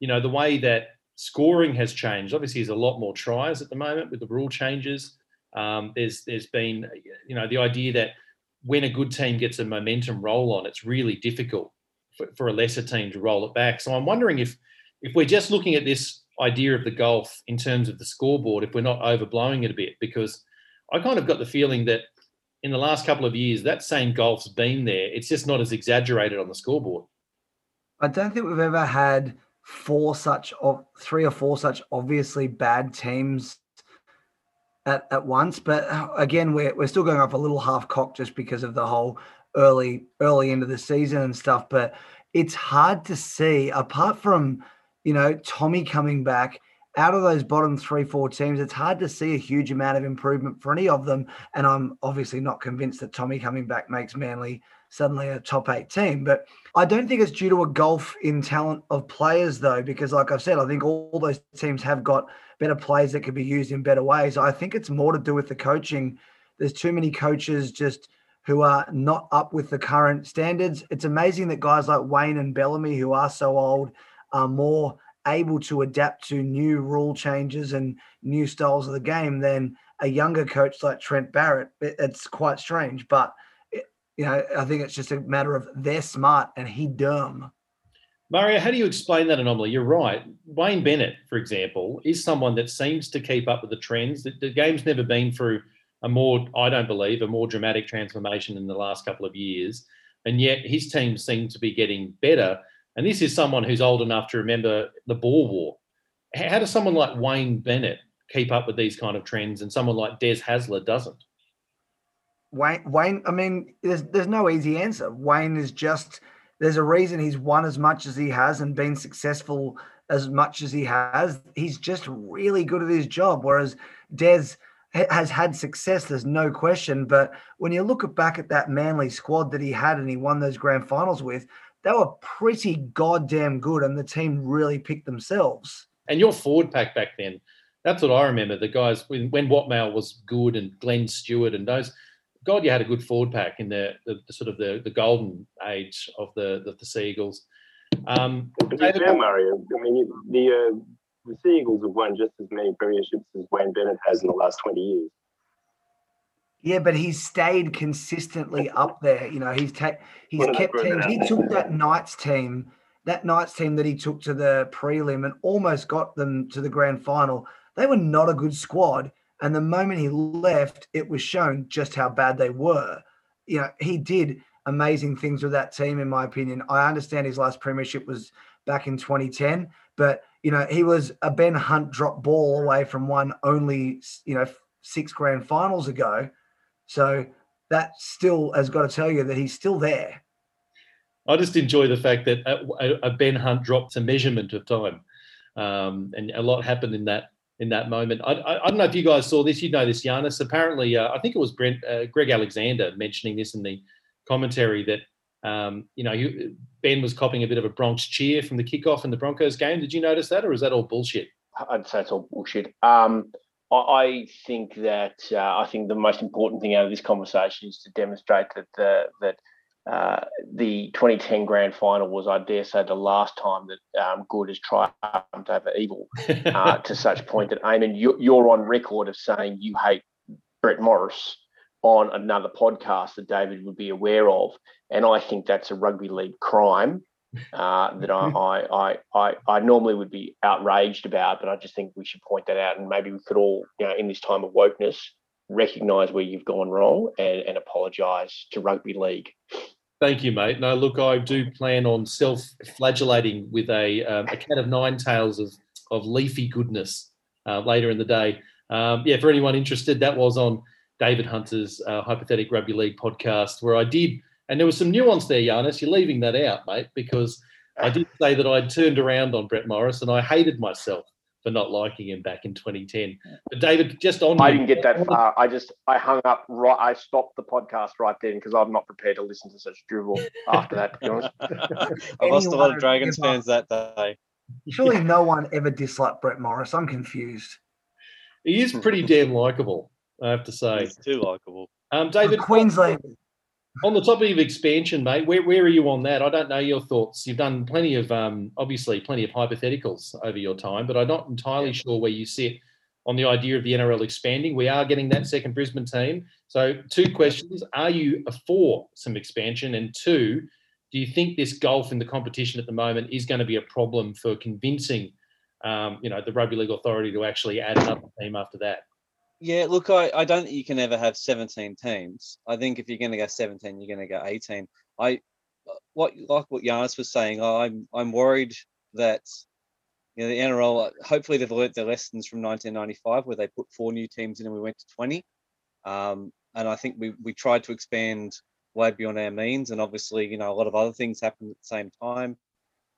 you know, the way that scoring has changed, obviously, there's a lot more tries at the moment with the rule changes. Um, there's there's been you know the idea that when a good team gets a momentum roll on, it's really difficult for, for a lesser team to roll it back. So I'm wondering if if we're just looking at this idea of the golf in terms of the scoreboard, if we're not overblowing it a bit, because I kind of got the feeling that in the last couple of years that same golf's been there. It's just not as exaggerated on the scoreboard. I don't think we've ever had four such of three or four such obviously bad teams at, at once. But uh, again, we're, we're still going off a little half cocked just because of the whole early early end of the season and stuff. But it's hard to see apart from you know Tommy coming back out of those bottom three four teams. It's hard to see a huge amount of improvement for any of them. And I'm obviously not convinced that Tommy coming back makes Manly suddenly a top eight team. But I don't think it's due to a golf in talent of players though, because like I've said, I think all those teams have got better players that could be used in better ways. I think it's more to do with the coaching. There's too many coaches just who are not up with the current standards. It's amazing that guys like Wayne and Bellamy, who are so old, are more able to adapt to new rule changes and new styles of the game than a younger coach like Trent Barrett. It's quite strange, but you know, I think it's just a matter of they're smart and he dumb. Mario, how do you explain that anomaly? You're right. Wayne Bennett, for example, is someone that seems to keep up with the trends. The, the game's never been through a more, I don't believe, a more dramatic transformation in the last couple of years. And yet his team seem to be getting better. And this is someone who's old enough to remember the Boer War. How does someone like Wayne Bennett keep up with these kind of trends and someone like Des Hasler doesn't? Wayne, Wayne, I mean, there's there's no easy answer. Wayne is just – there's a reason he's won as much as he has and been successful as much as he has. He's just really good at his job. Whereas Des has had success, there's no question. But when you look back at that Manly squad that he had and he won those grand finals with, they were pretty goddamn good, and the team really picked themselves. And your forward pack back then, that's what I remember. The guys when, when Watmough was good and Glenn Stewart and those God, you had a good forward pack in the, the, the sort of the, the golden age of the the, the Seagulls. Um, but David, fair, Mario, I mean, the uh, the Seagulls have won just as many premierships as Wayne Bennett has in the last twenty years. Yeah, but he's stayed consistently up there. You know, he's ta- he's kept teams. He took that Knights team, that Knights team that he took to the prelim and almost got them to the grand final. They were not a good squad, and the moment he left, it was shown just how bad they were. You know, he did amazing things with that team, in my opinion. I understand his last premiership was back in 2010, but you know, he was a Ben Hunt drop ball away from one only, you know, six grand finals ago. So that still has got to tell you that he's still there. I just enjoy the fact that a, Ben Hunt dropped a measurement of time, um, and a lot happened in that in that moment. I, I, I, don't know if you guys saw this. You know this, Giannis. Apparently, uh, I think it was Brent, uh, Greg Alexander mentioning this in the commentary that um, you know Ben was copying a bit of a Bronx cheer from the kickoff in the Broncos game. Did you notice that, or is that all bullshit? I'd say it's all bullshit. Um, I think that uh, I think the most important thing out of this conversation is to demonstrate that the, that uh, the 2010 grand final was, I dare say, the last time that um, good has triumphed over evil uh, <laughs> to such point that, Aimon, you, you're on record of saying you hate Brett Morris on another podcast that David would be aware of. And I think that's a rugby league crime uh, that I, <laughs> I, I, I, normally would be outraged about, but I just think we should point that out. And maybe we could all, you know, in this time of wokeness, recognise where you've gone wrong and, and apologise to rugby league. Thank you, mate. No, look, I do plan on self-flagellating with a, um, a cat of nine tails of, of leafy goodness uh, later in the day. Um, yeah, for anyone interested, that was on David Hunter's uh, Hypothetical Rugby League podcast, where I did, and there was some nuance there, Giannis. You're leaving that out, mate, because I did say that I'd turned around on Brett Morris and I hated myself for not liking him back in 2010. But David, just on I didn't get that far. I just I hung up right. I stopped the podcast right then because I'm not prepared to listen to such drivel <laughs> after that. To be honest, <laughs> I lost a lot of Dragons give up. fans that day. Surely no one ever disliked Brett Morris. I'm confused. He is pretty damn likable, I have to say. He's too likable. Um, David, Queensland. On the topic of expansion, mate, where, where are you on that? I don't know your thoughts. You've done plenty of, um, obviously, plenty of hypotheticals over your time, but I'm not entirely sure where you sit on the idea of the NRL expanding. We are getting that second Brisbane team. So, two questions: Are you for some expansion? And two, do you think this golf in the competition at the moment is going to be a problem for convincing, um, you know, the rugby league authority to actually add another team after that? Yeah, look, I, I don't think you can ever have 17 teams. I think if you're going to go 17, you're going to go 18. I what like what Giannis was saying. I'm I'm worried that you know the NRL. Hopefully they've learnt their lessons from 1995, where they put four new teams in and we went to 20. Um, and I think we we tried to expand way beyond our means, and obviously you know a lot of other things happened at the same time.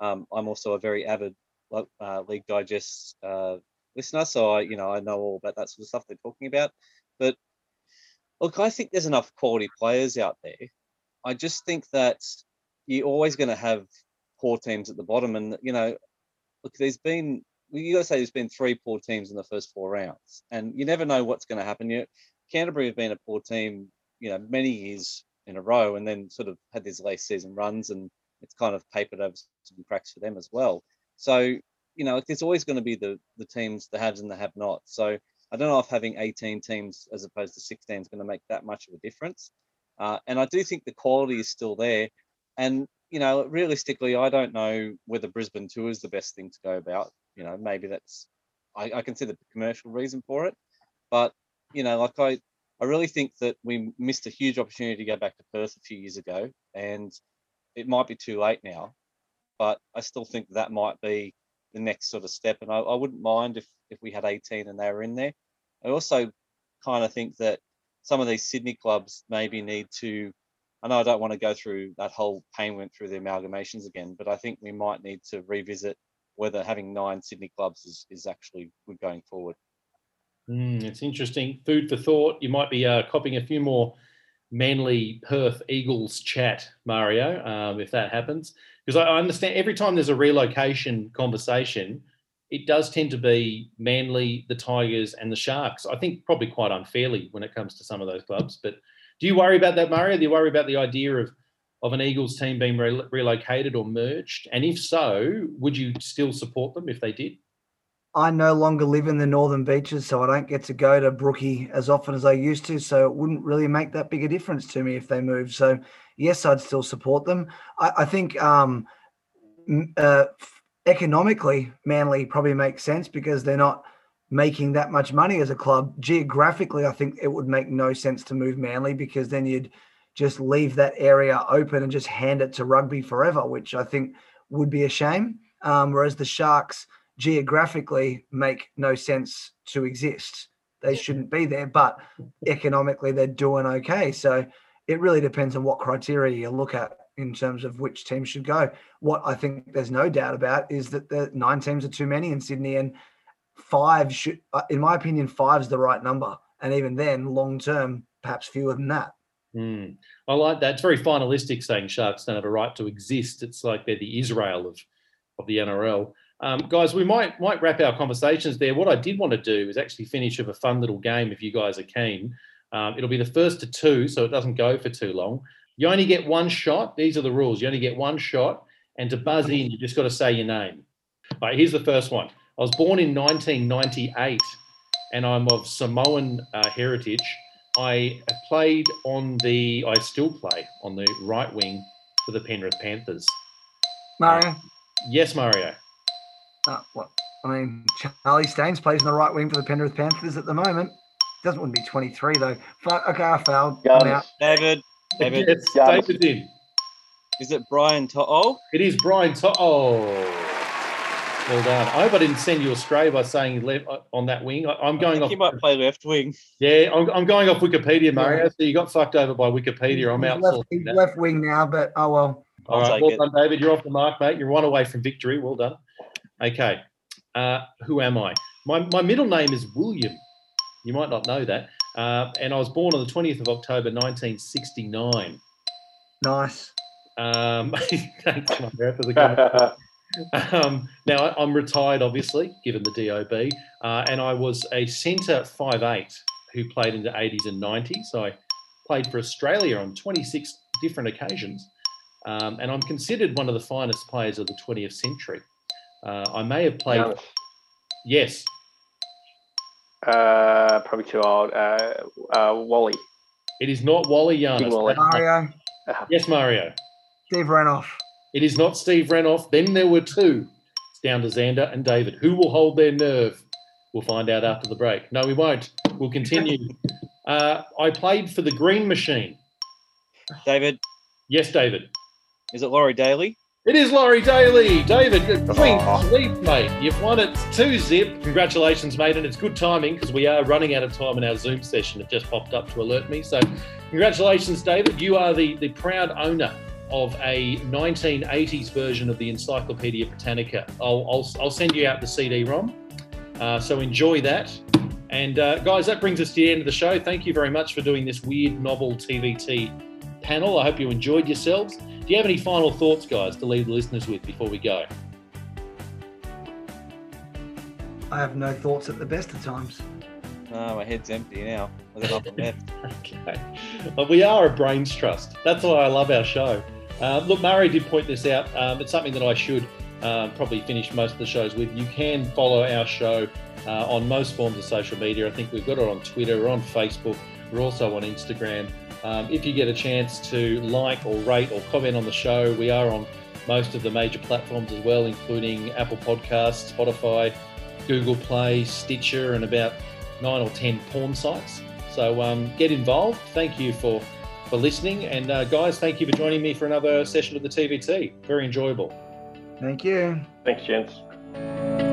Um, I'm also a very avid uh, League Digest uh, listener, so I, you know, I know all about that sort of stuff they're talking about. But look, I think there's enough quality players out there. I just think that you're always going to have poor teams at the bottom, and you know, look, there's been you got to say there's been three poor teams in the first four rounds, and you never know what's going to happen. You, Canterbury have been a poor team, you know, many years in a row, and then sort of had these late season runs, and it's kind of papered over some cracks for them as well. So you know, there's always going to be the the teams, the haves and the have-nots. So I don't know if having 18 teams as opposed to 16 is going to make that much of a difference. Uh, and I do think the quality is still there. And you know, realistically, I don't know whether Brisbane two is the best thing to go about. You know, maybe that's I, I can see the commercial reason for it, but you know, like I I really think that we missed a huge opportunity to go back to Perth a few years ago, and it might be too late now. But I still think that might be the next sort of step. And I, I wouldn't mind if if we had 18 and they were in there. I also kind of think that some of these Sydney clubs maybe need to. I know I don't want to go through that whole pain went through the amalgamations again, but I think we might need to revisit whether having nine Sydney clubs is, is actually good going forward. Mm, it's interesting. Food for thought. You might be uh, copying a few more Manly Perth Eagles chat, Mario, um, if that happens. Because I I understand every time there's a relocation conversation, it does tend to be Manly, the Tigers, and the Sharks. I think probably quite unfairly when it comes to some of those clubs. But do you worry about that, Mario? Do you worry about the idea of of an Eagles team being re- relocated or merged? And if so, would you still support them if they did? I no longer live in the northern beaches, so I don't get to go to Brookie as often as I used to. So it wouldn't really make that big a difference to me if they moved. So yes, I'd still support them. I, I think um, uh, economically, Manly probably makes sense because they're not making that much money as a club. Geographically, I think it would make no sense to move Manly because then you'd just leave that area open and just hand it to rugby forever, which I think would be a shame. Um, whereas the Sharks geographically make no sense to exist. They shouldn't be there, but economically they're doing okay. So it really depends on what criteria you look at in terms of which team should go. What I think there's no doubt about is that the nine teams are too many in Sydney, and five should, uh, in my opinion, five's the right number. And even then, long term, perhaps fewer than that. Mm. I like that. It's very finalistic saying Sharks don't have a right to exist. It's like they're the Israel of, of the NRL. Um, guys, we might might wrap our conversations there. What I did want to do is actually finish with a fun little game if you guys are keen. Um, it'll be the first to two, so it doesn't go for too long. You only get one shot. These are the rules. You only get one shot, and to buzz in, you just got to say your name. All right, here's the first one. I was born in 1998, and I'm of Samoan uh, heritage. I played on the, I still play on the right wing for the Penrith Panthers. Mario, Yes, Mario. Uh, what? I mean, Charlie Staines plays in the right wing for the Penrith Panthers at the moment. Doesn't want to be 23 though. Fuck, okay, I fouled. I'm out. David, David, Yes, Giannis. David's in. Is it Brian To'o? It is Brian to- Oh, well done. I hope I didn't send you astray by saying left uh, on that wing. I, I'm I going think off. he might play left wing. Yeah, I'm, I'm going off Wikipedia, Mario. So you got fucked over by Wikipedia. I'm out. left, left wing now, but oh well. All I'll right, take well it. done, David. You're off the mark, mate. You're one away from victory. Well done. Okay, uh, who am I? My, my middle name is William. You might not know that. Uh, and I was born on the 20th of October, 1969. Nice. Um, <laughs> thanks, for the. <laughs> Um, now I'm retired, obviously, given the DOB, uh, and I was a centre 5'8 who played in the 80s and 90s. I played for Australia on 26 different occasions, um, and I'm considered one of the finest players of the 20th century. Uh, I may have played, Giannis. yes, Uh, probably too old. Uh, uh, Wally. it is not Wally King Giannis. Wally. Mario, Yes, Mario. Steve Renouf. It is not Steve Renouf. Then there were two. It's down to Xander and David. Who will hold their nerve? We'll find out after the break. No, we won't. We'll continue. <laughs> Uh, I played for the Green Machine. David, Yes, David. is it Laurie Daley? It is Laurie Daley. David, clean Oh. sweep, mate. You've won it two zip. Congratulations, mate. And it's good timing because we are running out of time in our Zoom session. It just popped up to alert me. So, congratulations, David. You are the, the proud owner of a 1980s version of the Encyclopedia Britannica. I'll, I'll, I'll send you out the CD ROM. Uh, so, enjoy that. And, uh, guys, that brings us to the end of the show. Thank you very much for doing this weird, novel TVT panel. I hope you enjoyed yourselves. Do you have any final thoughts, guys, to leave the listeners with before we go? I have no thoughts at the best of times. No, my head's empty now. I got nothing left. <laughs> Okay. But we are a brains trust. That's why I love our show. Uh, look, Murray did point this out. Um, it's something that I should uh, probably finish most of the shows with. You can follow our show uh, on most forms of social media. I think we've got it on Twitter, we're on Facebook, we're also on Instagram. Um, if you get a chance to like or rate or comment on the show, we are on most of the major platforms as well, including Apple Podcasts, Spotify, Google Play, Stitcher, and about nine or ten porn sites. So um, get involved. Thank you for for listening, and uh, guys, thank you for joining me for another session of the TVT. Very enjoyable. Thank you. Thanks, gents.